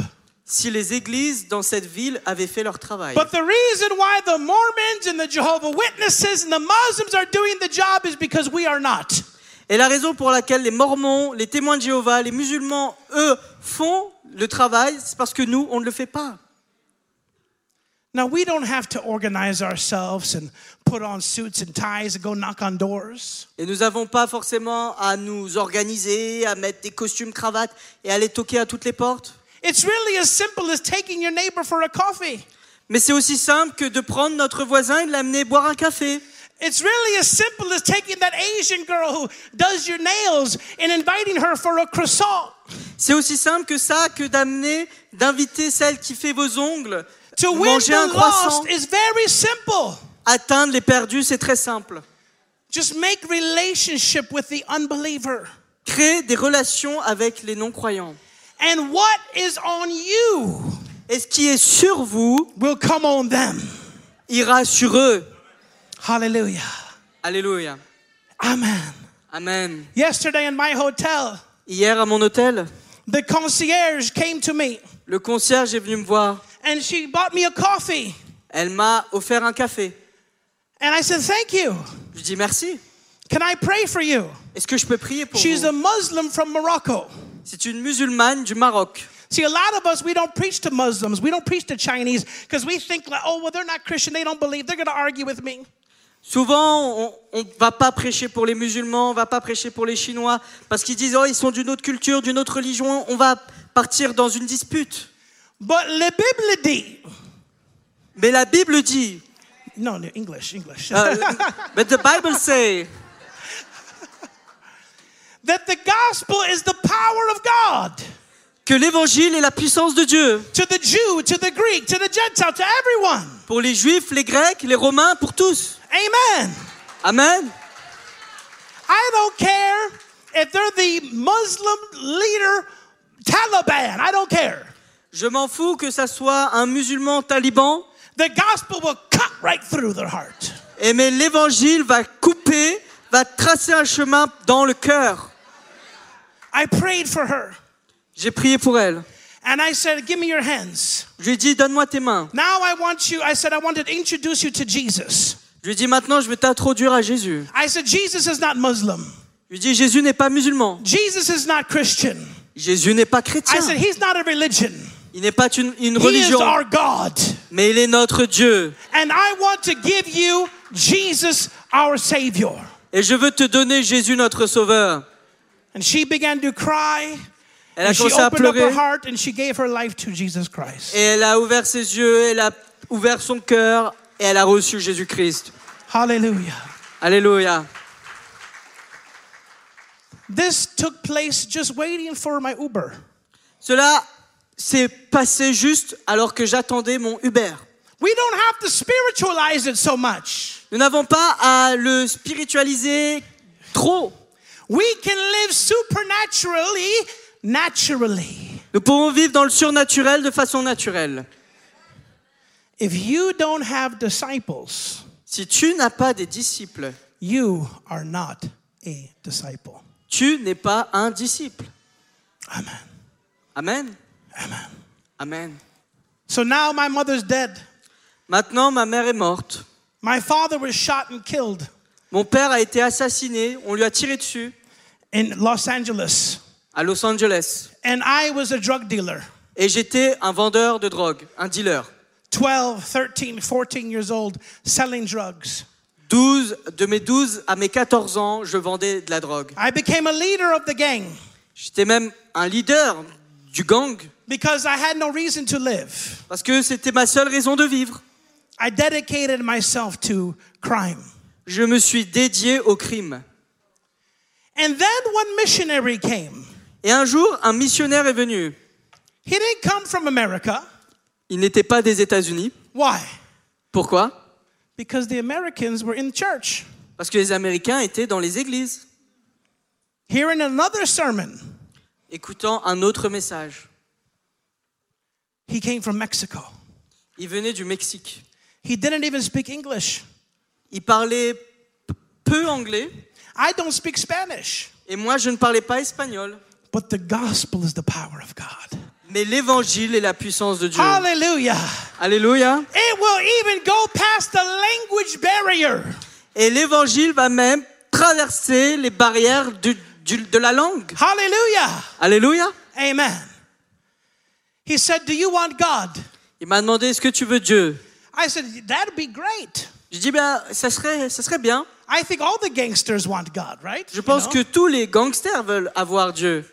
B: Si les églises dans cette ville avaient fait leur travail.
C: But the reason why the Mormons and the Jehovah Witnesses and the Muslims are doing the job is because we are not.
B: Et la raison pour laquelle les Mormons, les témoins de Jéhovah, les musulmans, eux, font le travail, c'est parce que nous, on ne le fait pas.
C: Now, we don't have to organize ourselves and put on suits and ties and go knock on doors.
B: Et nous n'avons pas forcément à nous organiser, à mettre des costumes, cravates et aller toquer à toutes les portes.
C: It's really as simple as taking your neighbor for a coffee.
B: Mais c'est aussi simple que de prendre notre voisin et de l'amener boire un café.
C: It's really as simple as taking that Asian girl who does your nails and inviting her for a croissant.
B: C'est aussi simple que ça, que d'amener, d'inviter celle qui fait vos ongles,
C: To win
B: manger un
C: the
B: croissant,
C: lost is very simple.
B: atteindre les perdus, c'est très simple.
C: Just make relationship with the unbeliever.
B: Créer des relations avec les non-croyants.
C: And what is on you
B: Et ce qui est sur vous
C: will come on them.
B: ira sur eux.
C: Hallelujah.
B: Alléluia.
C: Amen.
B: Amen.
C: Yesterday in my hotel,
B: Hier à mon hôtel,
C: the concierge came to me
B: le concierge est venu me voir.
C: and she bought me a coffee.
B: Elle m'a offert un café.
C: And I said, Thank you.
B: Je dis merci.
C: Can I pray for you?
B: Est-ce que je peux prier pour
C: She's a Muslim from Morocco.
B: C'est une musulmane du Maroc.
C: See, a lot of us, we don't preach to Muslims. We don't preach to Chinese because we think, like, oh, well, they're not Christian. They don't believe. They're going to argue with me.
B: Souvent, on ne va pas prêcher pour les musulmans, on va pas prêcher pour les Chinois, parce qu'ils disent, oh, ils sont d'une autre culture, d'une autre religion, on va partir dans une dispute.
C: But le Bible dit,
B: Mais la Bible dit,
C: no, no, English, English,
B: euh, but the Bible say,
C: that the gospel is the power of God
B: que l'évangile est la puissance de Dieu.
C: to the Jew, to the Greek, to the Gentile, to everyone.
B: Pour les Juifs, les Grecs, les Romains, pour tous.
C: Amen.
B: Amen.
C: I don't care if they're the Muslim leader Taliban. I don't care.
B: Je m'en fous que ça soit un musulman taliban,
C: The gospel will cut right through their heart.
B: et mais l'évangile va couper, va tracer un chemin dans le cœur.
C: I prayed for her
B: J'ai prié pour elle.
C: and I said, Give me your hands.
B: Je lui ai dit, donne-moi tes mains.
C: Now I want you, I said, I want to introduce you to Jesus.
B: Je lui ai dit, maintenant, je vais t'introduire à Jésus.
C: I said, Jesus is not Muslim.
B: Je lui ai dit, Jésus n'est pas musulman.
C: Jesus is not Christian.
B: Jésus n'est pas
C: I
B: chrétien.
C: said, He's not a religion.
B: Il n'est pas une, une
C: He is
B: religion,
C: our God.
B: mais il est notre Dieu.
C: And I want to give you Jesus, our Savior.
B: Et je veux te donner Jésus, notre Sauveur.
C: And she began to cry.
B: Elle a
C: And she
B: commencé à
C: opened up her
B: pleurer.
C: heart and she gave her life to Jesus Christ.
B: Et elle a ouvert ses yeux, elle a ouvert son cœur, et elle a reçu Jésus-Christ.
C: Hallelujah.
B: Alléluia.
C: This took place just waiting for my Uber.
B: Cela s'est passé juste alors que j'attendais mon Uber.
C: We don't have to spiritualize it so much.
B: Nous n'avons pas à le spiritualiser trop.
C: We can live supernaturally, naturally.
B: Nous pouvons vivre dans le surnaturel de façon naturelle.
C: If you don't have disciples,
B: Si tu n'as pas des disciples,
C: you are not a disciple.
B: tu n'es pas un disciple.
C: Amen.
B: Amen.
C: Amen.
B: Amen.
C: So now my mother's dead.
B: Maintenant, ma mère est morte.
C: My father was shot and killed
B: Mon père a été assassiné, on lui a tiré dessus
C: in Los Angeles.
B: à Los Angeles.
C: And I was a drug dealer.
B: Et j'étais un vendeur de drogue, un dealer.
C: 12, 13, 14 years old, selling drugs.
B: 12, de mes 12 à mes 14 ans, je vendais de la drogue.
C: I became a leader of the gang
B: J'étais même un leader du gang
C: because I had no reason to live.
B: parce que c'était ma seule raison de vivre.
C: I dedicated myself to crime.
B: Je me suis dédié au crime.
C: And then one missionary came.
B: Et un jour, un missionnaire est venu.
C: He didn't come from America.
B: Il n'était pas des États-Unis.
C: Why?
B: Pourquoi?
C: Because the Americans were in church.
B: Parce que les Américains étaient dans les églises,
C: Hearing another sermon,
B: écoutant un autre message.
C: he came from Mexico.
B: Il venait du Mexique.
C: He didn't even speak English.
B: Il parlait peu anglais
C: I don't speak Spanish.
B: et moi je ne parlais pas espagnol.
C: But the gospel is the power of God.
B: Mais l'évangile est la puissance de Dieu.
C: Hallelujah.
B: Alléluia.
C: It will even go past the language barrier.
B: Et l'évangile va même traverser les barrières du- du- de la langue.
C: Hallelujah.
B: Alléluia.
C: Amen. He said, Do you want God?
B: Il m'a demandé est-ce que tu veux Dieu?
C: I said, That'd be great.
B: Je dis ben ça serait ça serait bien.
C: I think all the gangsters want God, right?
B: Je pense
C: You
B: que tous les gangsters veulent avoir Dieu.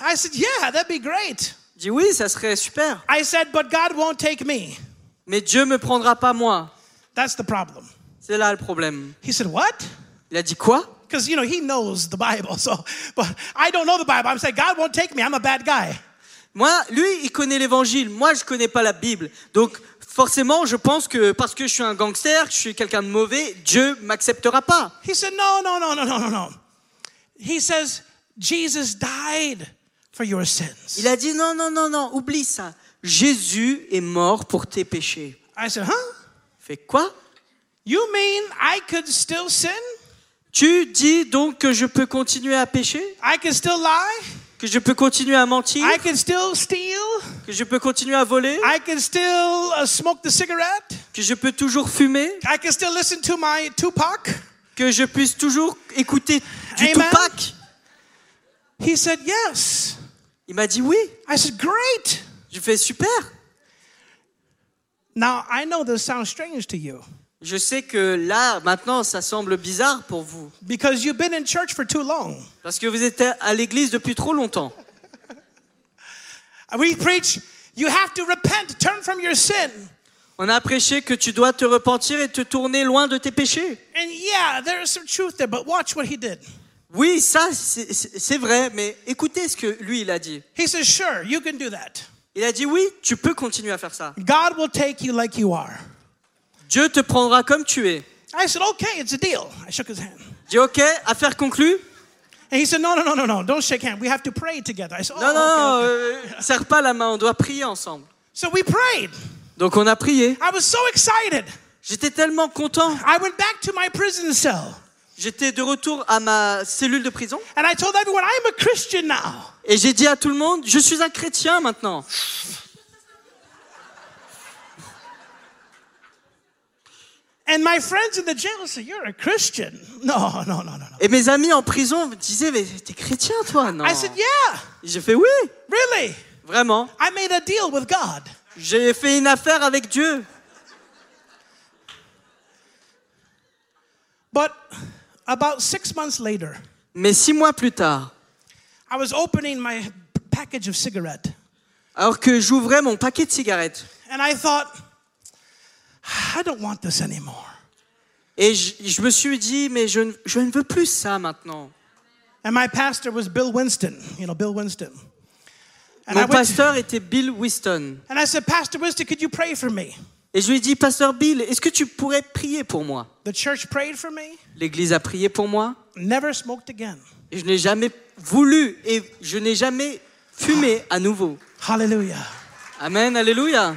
C: I said, Yeah, that'd be great.
B: Je dis oui, ça serait super.
C: I said, But God won't take me.
B: Mais Dieu me prendra pas moi.
C: That's the problem.
B: C'est là le problème.
C: He said, What?
B: Il a dit quoi?
C: Because, you know, he knows the Bible. So, but I don't know the Bible. I'm saying, God won't take me. I'm a bad guy.
B: Moi, lui, il connaît l'évangile. Moi, je connais pas la Bible. Donc, forcément, je pense que parce que je suis un gangster, que je suis quelqu'un de mauvais, Dieu m'acceptera pas.
C: He said, No, no, no, no, no, no, no. He says, Jesus died for your sins.
B: Il a dit non, non, non, non, oublie ça. Jésus est mort pour tes péchés.
C: I said, Huh?
B: Fait quoi?
C: You mean I could still sin?
B: Tu dis donc que je peux continuer à pécher?
C: I can still lie?
B: Que je peux continuer à mentir
C: I can still steal?
B: Que je peux continuer à voler
C: I can still uh, smoke the cigarette?
B: Que je peux toujours fumer
C: I can still listen to my Tupac?
B: Que je puisse toujours écouter du
C: Amen.
B: Tupac
C: He said, Yes.
B: Il m'a dit oui.
C: I said, Great.
B: Je fais super.
C: Now, I know this sounds strange to you
B: Je sais que là, maintenant, ça semble bizarre pour vous.
C: because you've been in church for too long.
B: Parce que vous êtes à l'église depuis trop longtemps.
C: We preach, you have to repent, turn from your sin.
B: On a prêché que tu dois te repentir et te tourner loin de tes péchés.
C: And yeah, there is some truth there, but watch what he did.
B: Oui, ça, c'est vrai, mais écoutez ce que lui, il a dit.
C: He says, Sure, you can do that.
B: Il a dit oui, tu peux continuer à faire ça.
C: God will take you like you are.
B: Dieu te prendra comme tu es.
C: I said, Okay, it's a deal. I shook his hand.
B: Dis ok, affaire conclue.
C: And he said, No, no, no, no, no, don't shake hands. We have to pray together. I said, Oh,
B: Non, non,
C: okay,
B: non,
C: okay.
B: euh, serre pas la main, on doit prier ensemble.
C: So we prayed.
B: Donc on a prié.
C: I was so excited.
B: J'étais tellement content.
C: I went back to my prison cell
B: J'étais de retour à ma cellule de prison
C: and I told everyone, I'm a Christian now.
B: et j'ai dit à tout le monde, je suis un chrétien maintenant.
C: And my friends in the jail said, You're a Christian. No, no, no, no, no.
B: Et mes amis en prison me disaient, mais t'es chrétien toi, non?
C: I said, Yeah,
B: J'ai fait oui,
C: really?
B: vraiment.
C: I made a deal with God.
B: J'ai fait une affaire avec Dieu.
C: But about six months later,
B: Mais six mois plus tard,
C: I was opening my package of cigarette
B: alors que j'ouvrais mon paquet de cigarettes,
C: and I thought, I don't want this anymore.
B: et je, je me suis dit, mais je, ne- je ne veux plus ça maintenant.
C: And my pastor was Bill Winston, you know, Bill Winston. And I,
B: Mon
C: to-
B: pasteur était Bill Winston.
C: and I said, Pastor Winston, could you pray for me?
B: Et je lui ai dit, pasteur Bill, est-ce que tu pourrais prier pour moi?
C: The church prayed for me,
B: L'église a prié pour moi?
C: never smoked again.
B: Et je n'ai jamais voulu et je n'ai jamais fumé à nouveau.
C: Hallelujah.
B: Amen, alléluia.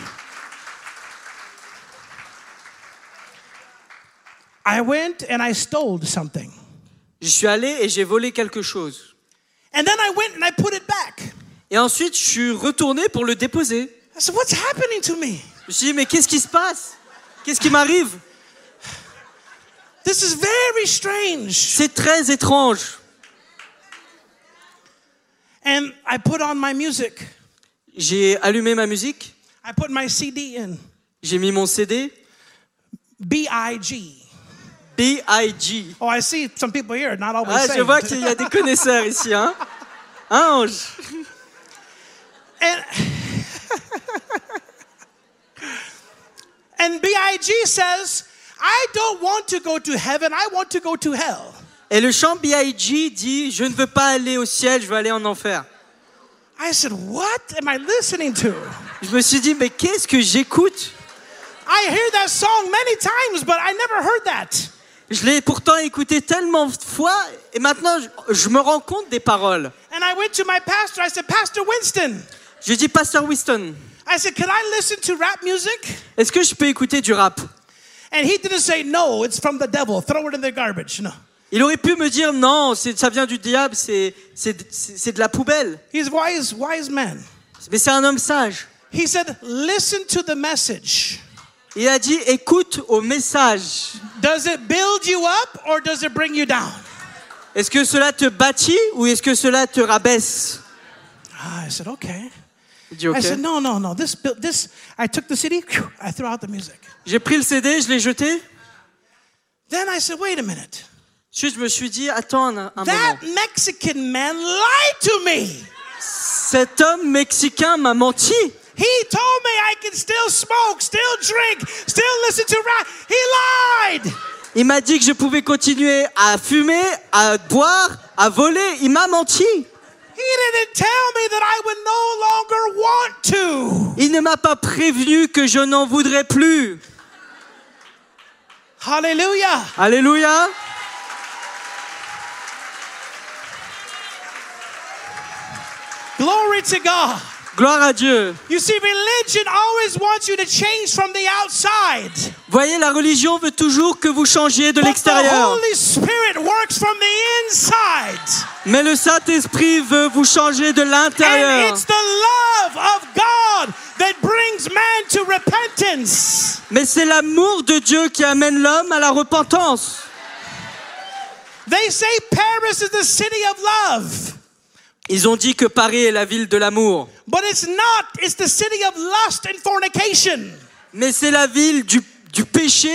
C: I went and I stole something.
B: Je suis allé et j'ai volé quelque chose.
C: And then I went and I put it back.
B: Et ensuite, je suis retourné pour le déposer.
C: I said, What's happening to me?
B: Je me suis dit, mais qu'est-ce qui se passe? Qu'est-ce qui m'arrive?
C: This is very strange.
B: C'est très étrange.
C: And I put on my music.
B: J'ai allumé ma musique,
C: I put my CD in.
B: j'ai mis mon CD,
C: B
B: B.I.G.
C: Oh, I see some people here not always
B: Ah, je vois qu'il y a des connaisseurs ici, hein Hein, Ange
C: And, and B.I.G. says, I don't want to go to heaven, I want to go to hell.
B: Et le chant B.I.G. dit, je ne veux pas aller au ciel, je veux aller en enfer.
C: I said, What am I listening to?
B: Je me suis dit, mais qu'est-ce que j'écoute
C: I hear that song many times, but I never heard that.
B: Je l'ai pourtant écouté tellement de fois et maintenant je, je me rends compte des paroles.
C: And I went to my pastor, I said, Pastor Winston,
B: Je dis, Pasteur Winston,
C: I said, Can I listen to rap music?
B: est-ce que je peux écouter du rap?
C: And he didn't say, no, it's from the devil. Throw it in the garbage. No.
B: Il aurait pu me dire non, ça vient du diable, c'est de la poubelle.
C: He's wise, wise man.
B: Mais c'est un homme sage.
C: He said, listen to the message.
B: Il a dit écoute au message.
C: Does it build you up or does it bring you down?
B: Est-ce que cela te bâtit ou est-ce que cela te rabaisse?
C: Ah, I said, okay.
B: Dit
C: I
B: ok.
C: said, no, no, no. This, this. I took the CD. I threw out the music.
B: J'ai pris le CD, je l'ai jeté.
C: Then I said, wait a minute.
B: Ensuite, je me suis dit attends un, un
C: That
B: moment.
C: Mexican man lied to me.
B: Cet homme mexicain m'a menti.
C: He told me I can still smoke, still drink, still listen to rap. He lied.
B: Il m'a dit que je pouvais continuer à fumer, à boire, à voler. Il m'a menti.
C: He didn't tell me that I would no longer want to.
B: Il ne m'a pas prévenu que je n'en voudrais plus.
C: Hallelujah.
B: Alléluia.
C: Glory to God.
B: Gloire à Dieu.
C: You see, religion always wants you to change from the outside.
B: Voyez, la religion veut toujours que vous changiez de
C: But the
B: l'extérieur.
C: Holy Spirit works from the inside.
B: Mais le Saint-Esprit veut vous changer de
C: And
B: l'intérieur.
C: it's the love of God that brings man to repentance.
B: Mais c'est l'amour de Dieu qui amène l'homme à la repentance.
C: They say Paris is the city of love.
B: Ils ont dit que Paris est la ville de l'amour.
C: But it's not. It's the city of lust and fornication.
B: Mais c'est la ville du, du péché,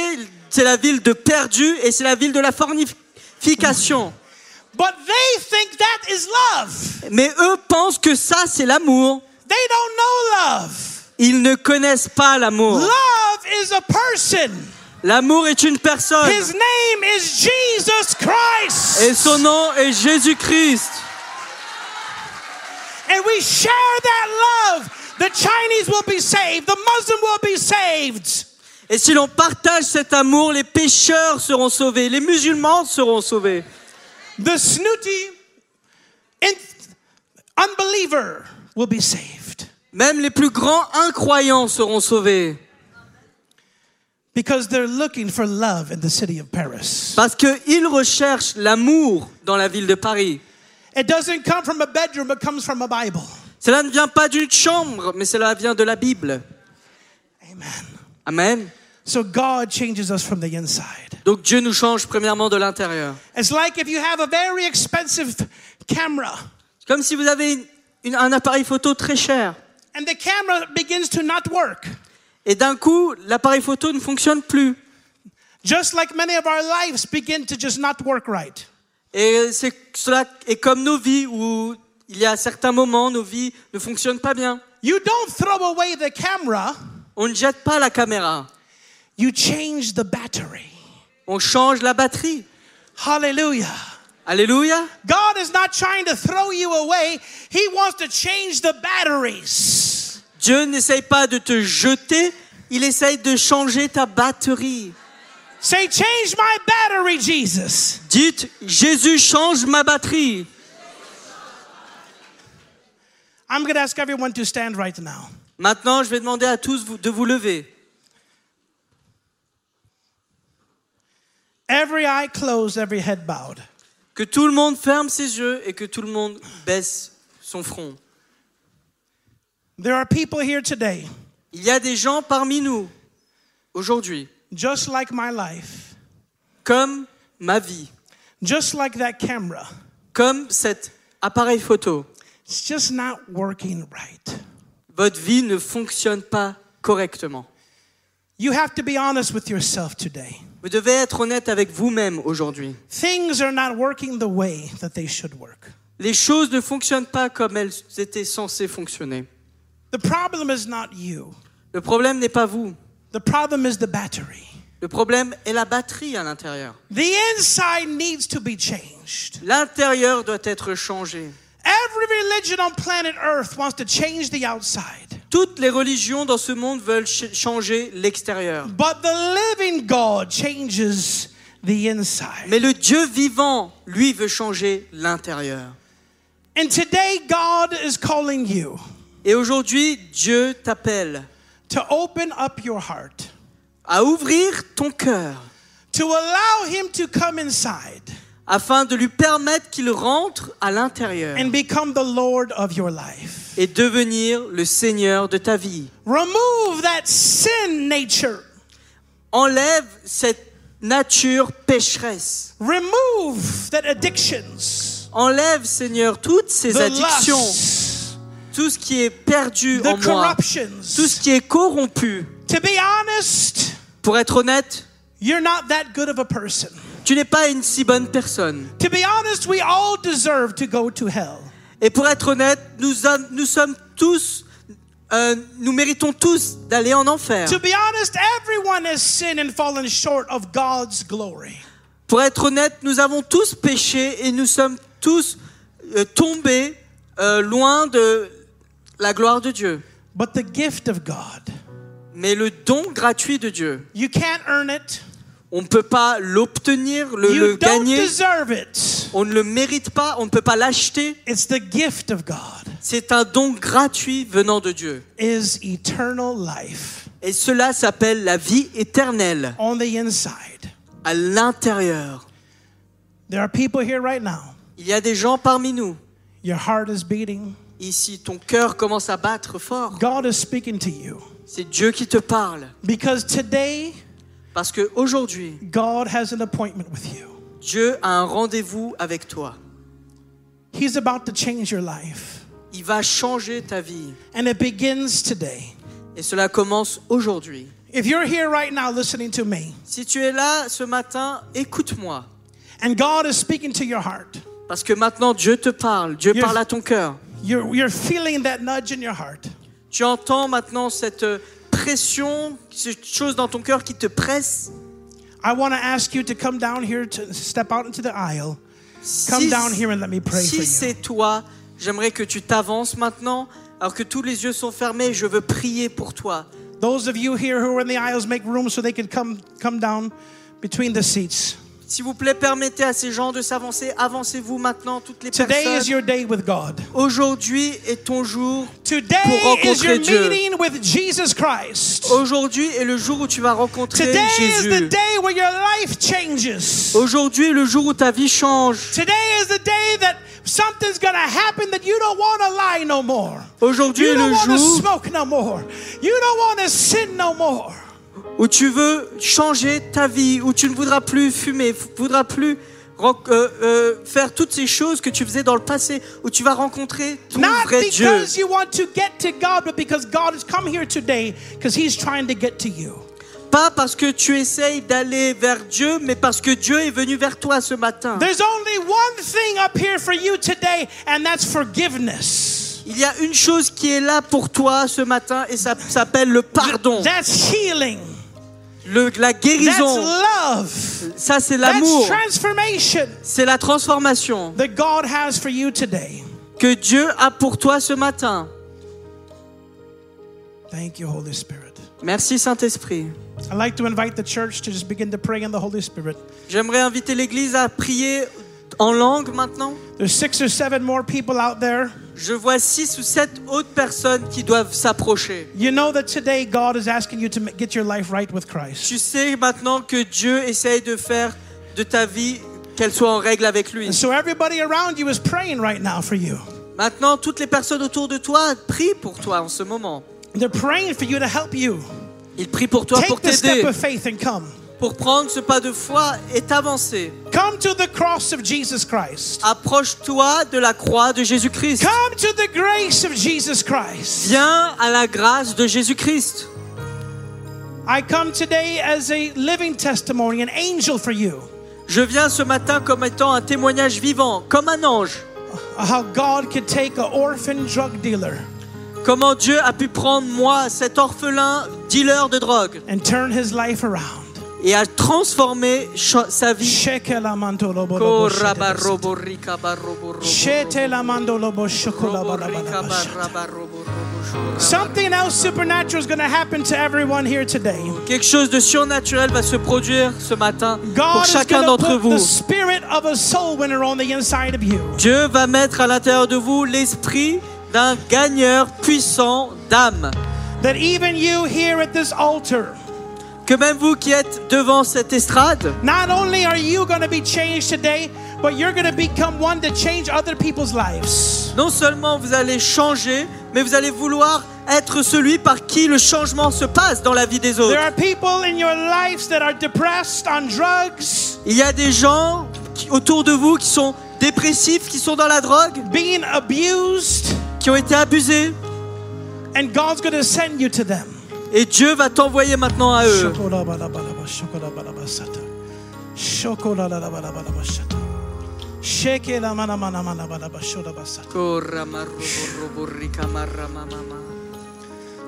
B: c'est la ville de perdu et c'est la ville de la fornification.
C: But they think that is love.
B: Mais eux pensent que ça, c'est l'amour.
C: They don't know love.
B: Ils ne connaissent pas l'amour.
C: Love is a person.
B: L'amour est une personne.
C: His name is Jesus Christ.
B: Et son nom est Jésus-Christ.
C: And we share that love. The Chinese will be saved. The Muslim will be saved.
B: Et si l'on partage cet amour, les pécheurs seront sauvés, les musulmans seront sauvés.
C: The snooty unbeliever will be saved
B: Même les plus grands incroyants seront sauvés.
C: because they're looking for love in the city of Paris.
B: Parce qu'ils recherchent l'amour dans la ville de Paris.
C: It doesn't come from a bedroom, it comes from a Bible.
B: Cela ne vient pas d'une chambre, mais cela vient de la Bible.
C: Amen.
B: Amen.
C: So God changes us from the inside.
B: Donc Dieu nous change premièrement de l'intérieur.
C: It's like if you have a very expensive camera
B: Comme si vous avez une- une- un appareil photo très cher.
C: and the camera begins to not work.
B: Et d'un coup, l'appareil photo ne fonctionne plus.
C: Just like many of our lives begin to just not work right.
B: Et c'est cela est comme nos vies où il y a certains moments, nos vies ne fonctionnent pas bien.
C: You don't throw away the camera,
B: On ne jette pas la caméra.
C: you change the battery.
B: On change la batterie.
C: Hallelujah.
B: Alléluia.
C: God is not trying to throw you away, He wants to change the batteries.
B: Dieu n'essaye pas de te jeter, il essaye de changer ta batterie.
C: Say, change my battery, Jesus.
B: Dites, Jésus change ma batterie.
C: I'm going to ask everyone to stand right now.
B: Maintenant, je vais demander à tous de vous lever.
C: Every eye closed, every head bowed.
B: Que tout le monde ferme ses yeux et que tout le monde baisse son front.
C: There are people here today,
B: Il y a des gens parmi nous, aujourd'hui,
C: just like my life,
B: comme ma vie,
C: just like that camera.
B: comme cet appareil photo.
C: It's just not working right.
B: Votre vie ne fonctionne pas correctement.
C: You have to be honest with yourself today.
B: Vous devez être honnête avec vous-même aujourd'hui.
C: Things are not working the way that they should work.
B: Les choses ne fonctionnent pas comme elles étaient censées fonctionner.
C: The problem is not you.
B: Le problème n'est pas vous.
C: The problem is the battery.
B: Le problème est la batterie à l'intérieur.
C: The inside needs to be changed.
B: L'intérieur doit être changé.
C: Every religion on planet Earth wants to change the outside.
B: Toutes les religions dans ce monde veulent ch- changer l'extérieur.
C: But the living God changes the inside.
B: Mais le Dieu vivant, lui, veut changer l'intérieur.
C: And today, God is calling you
B: Et aujourd'hui, Dieu t'appelle
C: to open up your heart
B: à ouvrir ton cœur
C: to allow Him to come inside
B: afin de lui permettre qu'il rentre à l'intérieur
C: and become the Lord of your life.
B: et devenir le Seigneur de ta vie.
C: Remove that sin nature.
B: Enlève cette nature pécheresse.
C: Remove that addictions,
B: Enlève, Seigneur, toutes ces addictions, tout ce qui est perdu
C: the
B: en moi, tout ce qui est corrompu.
C: To be honest,
B: Pour être honnête,
C: you're not that good of a person.
B: tu n'es pas une si bonne personne.
C: To be honest, we all deserve to go to hell.
B: Et pour être honnête, nous, sommes- nous sommes tous, euh, nous méritons tous d'aller en enfer.
C: To be honest, everyone has sinned and fallen short of God's glory.
B: Pour être honnête, nous avons tous péché et nous sommes tous euh, tombés euh, loin de la gloire de Dieu.
C: But the gift of God,
B: Mais le don gratuit de Dieu,
C: you can't earn it.
B: on ne peut pas l'obtenir, le,
C: You
B: le
C: don't
B: gagner. On ne le mérite pas, on ne peut pas l'acheter.
C: It's the gift of God
B: C'est un don gratuit venant de Dieu.
C: is eternal life
B: Et cela s'appelle la vie éternelle
C: on the inside.
B: à l'intérieur.
C: There are people here right now.
B: Il y a des gens parmi nous.
C: Your heart is beating.
B: Ici, ton cœur commence à battre fort.
C: God is speaking to you
B: C'est Dieu qui te parle.
C: because today
B: Parce que aujourd'hui,
C: God has an appointment with you.
B: Dieu a un rendez-vous avec toi.
C: He's about to change your life.
B: Il va changer ta vie.
C: And it begins today.
B: Et cela commence aujourd'hui.
C: If you're here right now listening to me
B: Si tu es là ce matin, écoute-moi.
C: and God is speaking to your heart,
B: Parce que maintenant, Dieu te parle. Dieu
C: Yes.
B: parle à ton cœur.
C: You're, you're feeling that nudge in your heart.
B: Tu entends maintenant cette pression, cette chose dans ton cœur qui te presse.
C: I want to ask you to come down here to step out into the aisle. Come
B: Si-
C: down here and let me pray for
B: Si
C: you.
B: c'est toi, j'aimerais que tu t'avances maintenant, alors que tous les yeux sont fermés. Je veux prier pour toi.
C: Those of you here who are in the aisles, make room so they can come come down between the seats.
B: S'il vous plaît, permettez à ces gens de s'avancer. Avancez-vous maintenant, toutes les
C: Today is
B: personnes.
C: your day with God.
B: Aujourd'hui est ton jour.
C: Today
B: Pour
C: is your
B: rencontrer Dieu.
C: meeting with Jesus Christ.
B: Aujourd'hui est le jour où tu vas rencontrer
C: Today is the
B: Jésus.
C: day where your life changes.
B: Aujourd'hui est le jour où ta vie change.
C: Today is the day that something's to happen that you don't want to lie no more.
B: Aujourd'hui
C: You
B: est
C: don't
B: le
C: want to
B: jour
C: smoke no more. You don't want to sin no more.
B: Où tu veux changer ta vie, où tu ne voudras plus fumer, voudras plus euh, euh, faire toutes ces choses que tu faisais dans le passé, où tu vas rencontrer ton
C: Not
B: vrai Dieu.
C: because you want to get to God, but because God has come here today because He's trying to get to you.
B: Pas parce que tu essayes d'aller vers Dieu, mais parce que Dieu est venu vers toi ce matin.
C: There's only one thing up here for you today, and that's forgiveness.
B: Il y a une chose qui est là pour toi ce matin et ça s'appelle le pardon,
C: That's healing.
B: Le, la
C: That's
B: guérison.
C: love.
B: Ça c'est
C: That's
B: l'amour,
C: transformation
B: c'est la transformation
C: that God has for you today.
B: que Dieu a pour toi ce matin.
C: Thank you, Holy Spirit.
B: Merci Saint-Esprit.
C: I'd like to invite the church to just begin to pray in the Holy Spirit.
B: J'aimerais inviter l'Église à prier en langue maintenant.
C: There's six or seven more people out there.
B: Je vois six ou sept autres personnes qui doivent s'approcher.
C: You know that today God is asking you to ma- get your life right with Christ.
B: Tu sais maintenant que Dieu essaye de faire de ta vie qu'elle soit en règle avec lui.
C: And so everybody around you is praying right now for you.
B: Maintenant, toutes les personnes autour de toi prient pour toi en ce moment.
C: They're praying for you to help you.
B: Ils prient pour toi pour
C: Take
B: t'aider, pour prendre ce pas de foi et t'avancer.
C: Come to the cross of Jesus Christ.
B: Approche-toi de la croix de Jésus-Christ.
C: Come to the grace of Jesus Christ.
B: Viens à la grâce de Jésus-Christ.
C: I come today as a living testimony, an angel for you.
B: Je viens ce matin comme étant un témoignage vivant, comme un ange.
C: How God could take an orphan drug dealer
B: Comment Dieu a pu prendre moi, cet orphelin dealer de drogue,
C: and turn his life around.
B: Et a transformé sa vie.
C: Something else supernatural is going to happen to everyone here today.
B: Quelque chose de surnaturel va se produire ce matin pour chacun d'entre vous.
C: spirit of a soul winner on the inside of you.
B: Dieu va mettre à l'intérieur de vous l'esprit d'un gagneur puissant d'âme.
C: That even you here at this altar,
B: que même vous qui êtes devant cette estrade,
C: not only are you going to be changed today, but you're going to become one to change other people's lives.
B: non seulement vous allez changer, mais vous allez vouloir être celui par qui le changement se passe dans la vie des autres.
C: There are people in your lives that are depressed on drugs,
B: Il y a des gens autour de vous qui sont dépressifs, qui sont dans la drogue,
C: being abused,
B: qui ont été abusés,
C: and God's going to send you to them.
B: Et Dieu va t'envoyer maintenant à eux.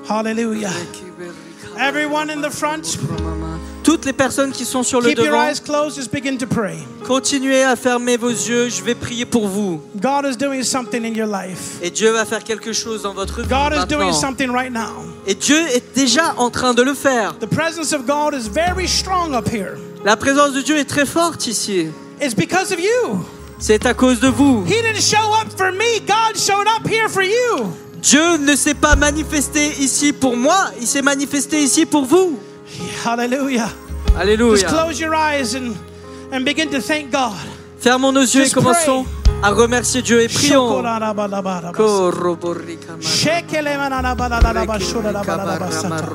C: Hallelujah. Everyone in the front,
B: Toutes les personnes qui sont sur le
C: keep your
B: devant,
C: eyes closed, just begin to pray.
B: continuez à fermer vos yeux, je vais prier pour vous.
C: God is doing something in your life.
B: Et Dieu va faire quelque chose dans votre vie
C: God is doing
B: maintenant.
C: something right now.
B: Et Dieu est déjà en train de le faire.
C: The presence of God is very strong up here.
B: La présence de Dieu est très forte ici.
C: It's because of you.
B: C'est à cause de vous.
C: He didn't show up for me, God showed up here for you.
B: Dieu ne s'est pas manifesté ici pour moi, il s'est manifesté ici pour vous.
C: Hallelujah. Just close your eyes and, and begin to thank God.
B: Fermons nos yeux et
C: Just
B: commençons à remercier Dieu et prions.
C: Shokolalabalabala.
B: Koroborikama.
C: Shekelemananabalalaba, shodalabalabasata.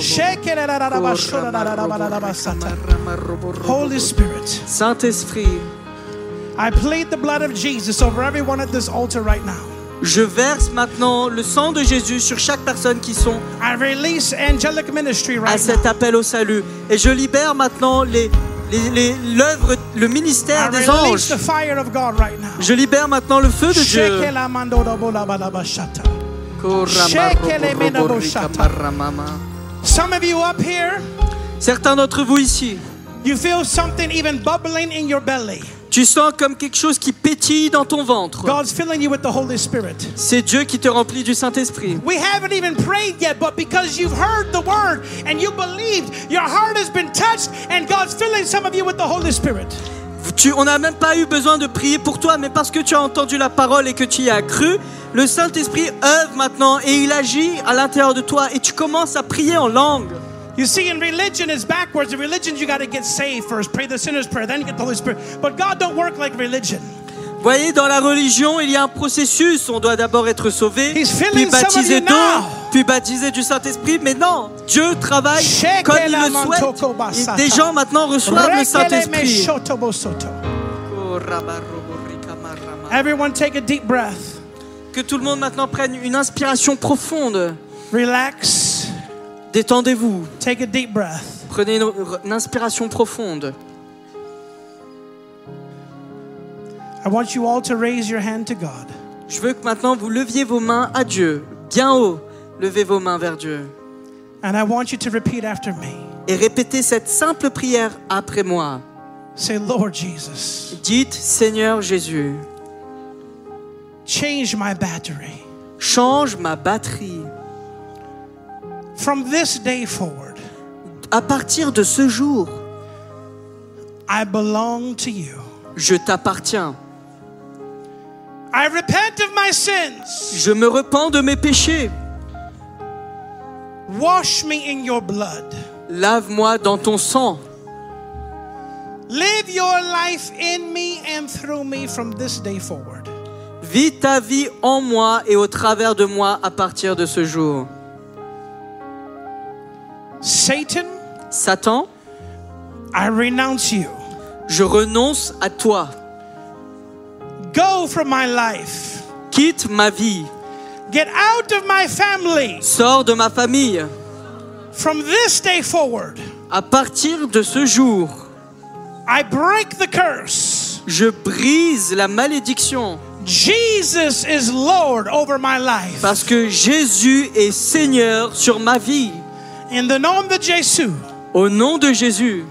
C: Shekelelalaba, shodalabalabasata. Holy Spirit,
B: Saint-Esprit,
C: I plead the blood of Jesus over everyone at this altar right now.
B: Je verse maintenant le sang de Jésus sur chaque personne qui sont
C: I release angelic ministry
B: à cet appel au salut. Et je libère maintenant les, les- les- l'œuvre, le
C: I
B: ministère des anges.
C: the fire of God right now.
B: Je libère maintenant le feu de Dieu.
C: Shekelamandodabolabashata. Shekelemenaboshata. Some of you up here,
B: Certains d'entre vous ici,
C: you feel something even bubbling in your belly.
B: Tu sens comme quelque chose qui pétille dans ton ventre.
C: God's filling you with the Holy Spirit.
B: C'est Dieu qui te remplit du Saint-Esprit.
C: We haven't even prayed yet, but because you've heard the word and you believed, your heart has been touched, and God's filling some of you with the Holy Spirit.
B: Tu- on n'a même pas eu besoin de prier pour toi, mais parce que tu as entendu la parole et que tu y as cru, le Saint-Esprit œuvre maintenant et il agit à l'intérieur de toi et tu commences à prier en langue.
C: You see, in religion, it's backwards. In religion, you got to get saved first, pray the sinner's prayer, then you get the Holy Spirit. But God don't work like religion.
B: Vous voyez, dans la religion, il y a un processus. On doit d'abord être sauvé, puis baptisé
C: you
B: d'eau, puis baptisé du Saint-Esprit. Mais non, Dieu travaille comme il le souhaite. Et des gens maintenant reçoivent le Saint-Esprit.
C: Everyone take a deep breath.
B: Que tout le monde maintenant prenne une inspiration profonde.
C: Relax.
B: Détendez-vous.
C: Take a deep breath.
B: Prenez une, une inspiration profonde.
C: I want you all to raise your hand to God.
B: Je veux que maintenant vous leviez vos mains à Dieu, bien haut. Levez vos mains vers Dieu.
C: And I want you to repeat after me.
B: Et répétez cette simple prière après moi.
C: Say, Lord Jesus,
B: Dites, Seigneur Jésus,
C: change my battery.
B: change ma batterie.
C: From this day forward,
B: À partir de ce jour,
C: I belong to you.
B: je t'appartiens.
C: I repent of my sins.
B: Je me repens de mes péchés.
C: Wash me in your blood.
B: Lave-moi dans ton sang.
C: Live your life in me and through me from this day forward.
B: Vis ta vie en moi et au travers de moi à partir de ce jour.
C: Satan,
B: Satan,
C: I renounce you.
B: je renonce à toi.
C: Go from my life.
B: Quitte ma vie.
C: Get out of my family.
B: Sors de ma famille.
C: From this day forward,
B: À partir de ce jour,
C: I break the curse.
B: je brise la malédiction
C: Jesus is Lord over my life.
B: parce que Jésus est Seigneur sur ma vie.
C: In the name of Jesus.
B: Au nom de Jésus.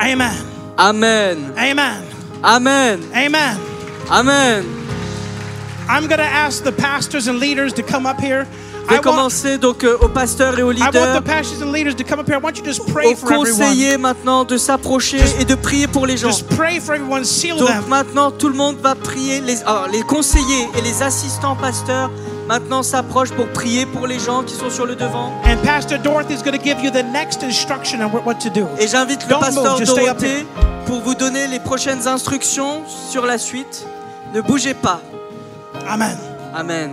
C: Amen.
B: Amen.
C: Amen.
B: Amen.
C: Amen.
B: Amen.
C: I'm going to ask the pastors and leaders to come up here.
B: Je
C: I
B: vais
C: want,
B: commencer donc euh, aux pasteurs et aux leaders,
C: the pastors and leaders to come up here. I want you to just pray
B: aux
C: for everyone.
B: conseillers maintenant de s'approcher et de prier pour les gens.
C: Just pray for everyone. Seal
B: Donc maintenant, tout le monde va prier. Les, alors, les conseillers et les assistants pasteurs maintenant s'approche pour prier pour les gens qui sont sur le devant.
C: And Pastor Dorothy is going to give you the next instruction on what- what to do.
B: Et j'invite le
C: Don't
B: pasteur
C: move,
B: Dorothée pour vous donner les prochaines instructions sur la suite. Ne bougez pas.
C: Amen.
B: Amen.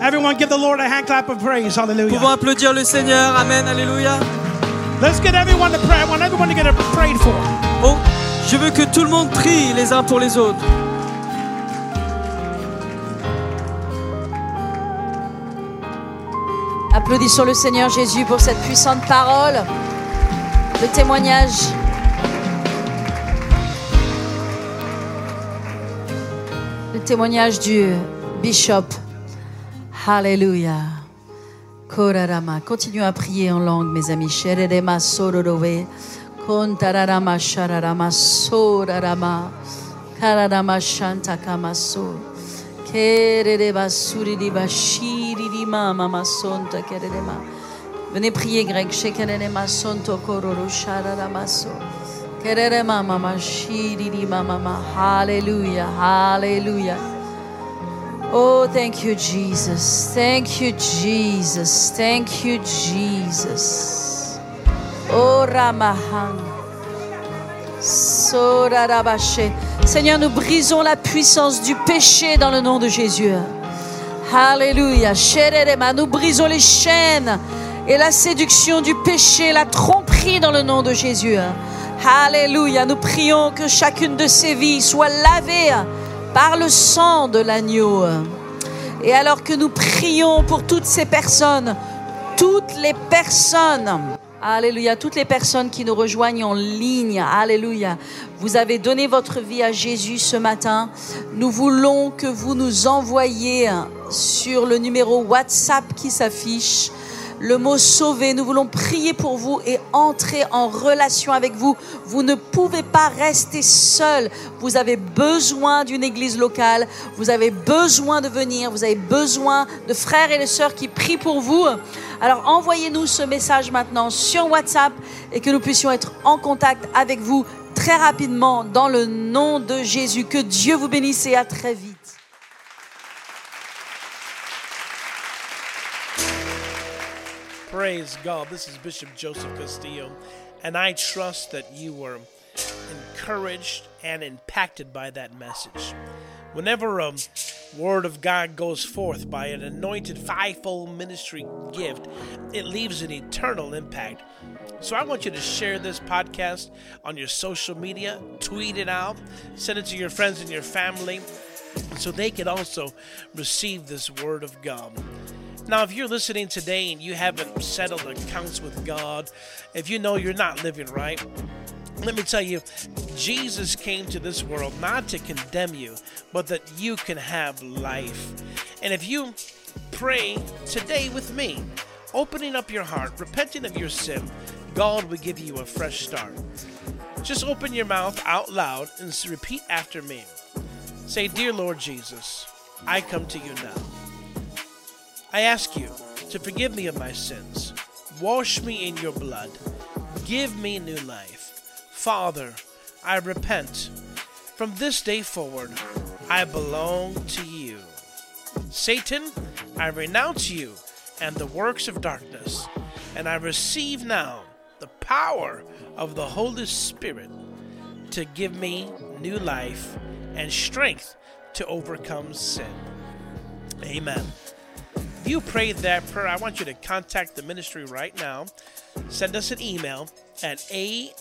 C: Everyone give the Lord a hand clap of praise.
B: Pouvons
C: Hallelujah.
B: applaudir le Seigneur. Amen. Alléluia.
C: Let's get everyone to pray. I want everyone to get prayed for.
B: Oh, je veux que tout le monde prie les uns pour les autres.
D: Applaudissons le Seigneur Jésus pour cette puissante parole, le témoignage. Le témoignage du bishop. Alléluia. Continuons à prier en langue, mes amis. Kontararama shararama sorarama. Kararama shantakamaso. Kerereba surireba shiririma mama sonta kererema. Venez prier, Greg. Shekererema sonto kororo shararamaso. Kererema mama shiririma mama. Hallelujah. Hallelujah. Oh, thank you, Jesus. Thank you, Jesus. Thank you, Jesus. Oh, Ramahan. Sorarabashe. Seigneur, nous brisons la puissance du péché dans le nom de Jésus. Alléluia. Nous brisons les chaînes et la séduction du péché, la tromperie dans le nom de Jésus. Alléluia. Nous prions que chacune de ces vies soit lavée par le sang de l'agneau. Et alors que nous prions pour toutes ces personnes, toutes les personnes, Alléluia, toutes les personnes qui nous rejoignent en ligne, Alléluia, vous avez donné votre vie à Jésus ce matin. Nous voulons que vous nous envoyiez sur le numéro WhatsApp qui s'affiche le mot sauver. Nous voulons prier pour vous et entrer en relation avec vous. Vous ne pouvez pas rester seul. Vous avez besoin d'une église locale. Vous avez besoin de venir. Vous avez besoin de frères et de sœurs qui prient pour vous. Alors envoyez-nous ce message maintenant sur WhatsApp et que nous puissions être en contact avec vous très rapidement dans le nom de Jésus. Que Dieu vous bénisse et à très vite.
C: Praise God. This is Bishop Joseph Castillo, and I trust that you were encouraged and impacted by that message. Whenever a word of God goes forth by an anointed fivefold ministry gift, it leaves an eternal impact. So I want you to share this podcast on your social media, tweet it out, send it to your friends and your family so they can also receive this word of God. Now, if you're listening today and you haven't settled accounts with God, if you know you're not living right, let me tell you, Jesus came to this world not to condemn you, but that you can have life. And if you pray today with me, opening up your heart, repenting of your sin, God will give you a fresh start. Just open your mouth out loud and repeat after me. Say, Dear Lord Jesus, I come to you now. I ask you to forgive me of my sins. Wash me in your blood. Give me new life. Father, I repent. From this day forward, I belong to you. Satan, I renounce you and the works of darkness, and I receive now the power of the Holy Spirit to give me new life and strength to overcome sin. Amen. If you prayed that prayer, I want you to contact the ministry right now. Send us an email at ANIF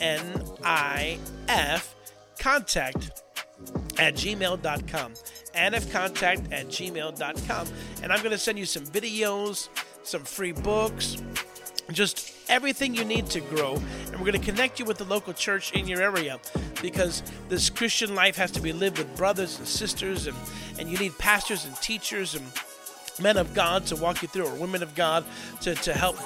C: contact at gmail.com. ANIFcontact at gmail.com. And I'm going to send you some videos, some free books, just everything you need to grow. And we're going to connect you with the local church in your area because this Christian life has to be lived with brothers and sisters, and, and you need pastors and teachers and men of God to walk you through, or women of God to, to help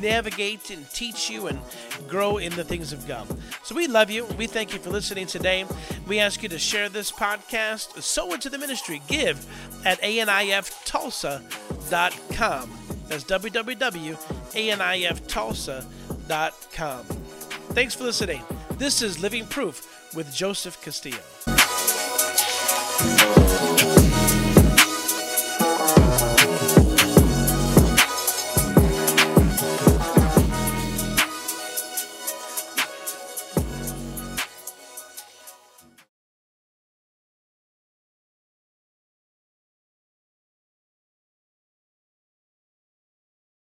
C: navigate and teach you and grow in the things of God. So we love you. We thank you for listening today. We ask you to share this podcast, sow into the ministry, give at aniftulsa.com. That's www.aniftulsa.com. Thanks for listening. This is Living Proof with Joseph Castillo.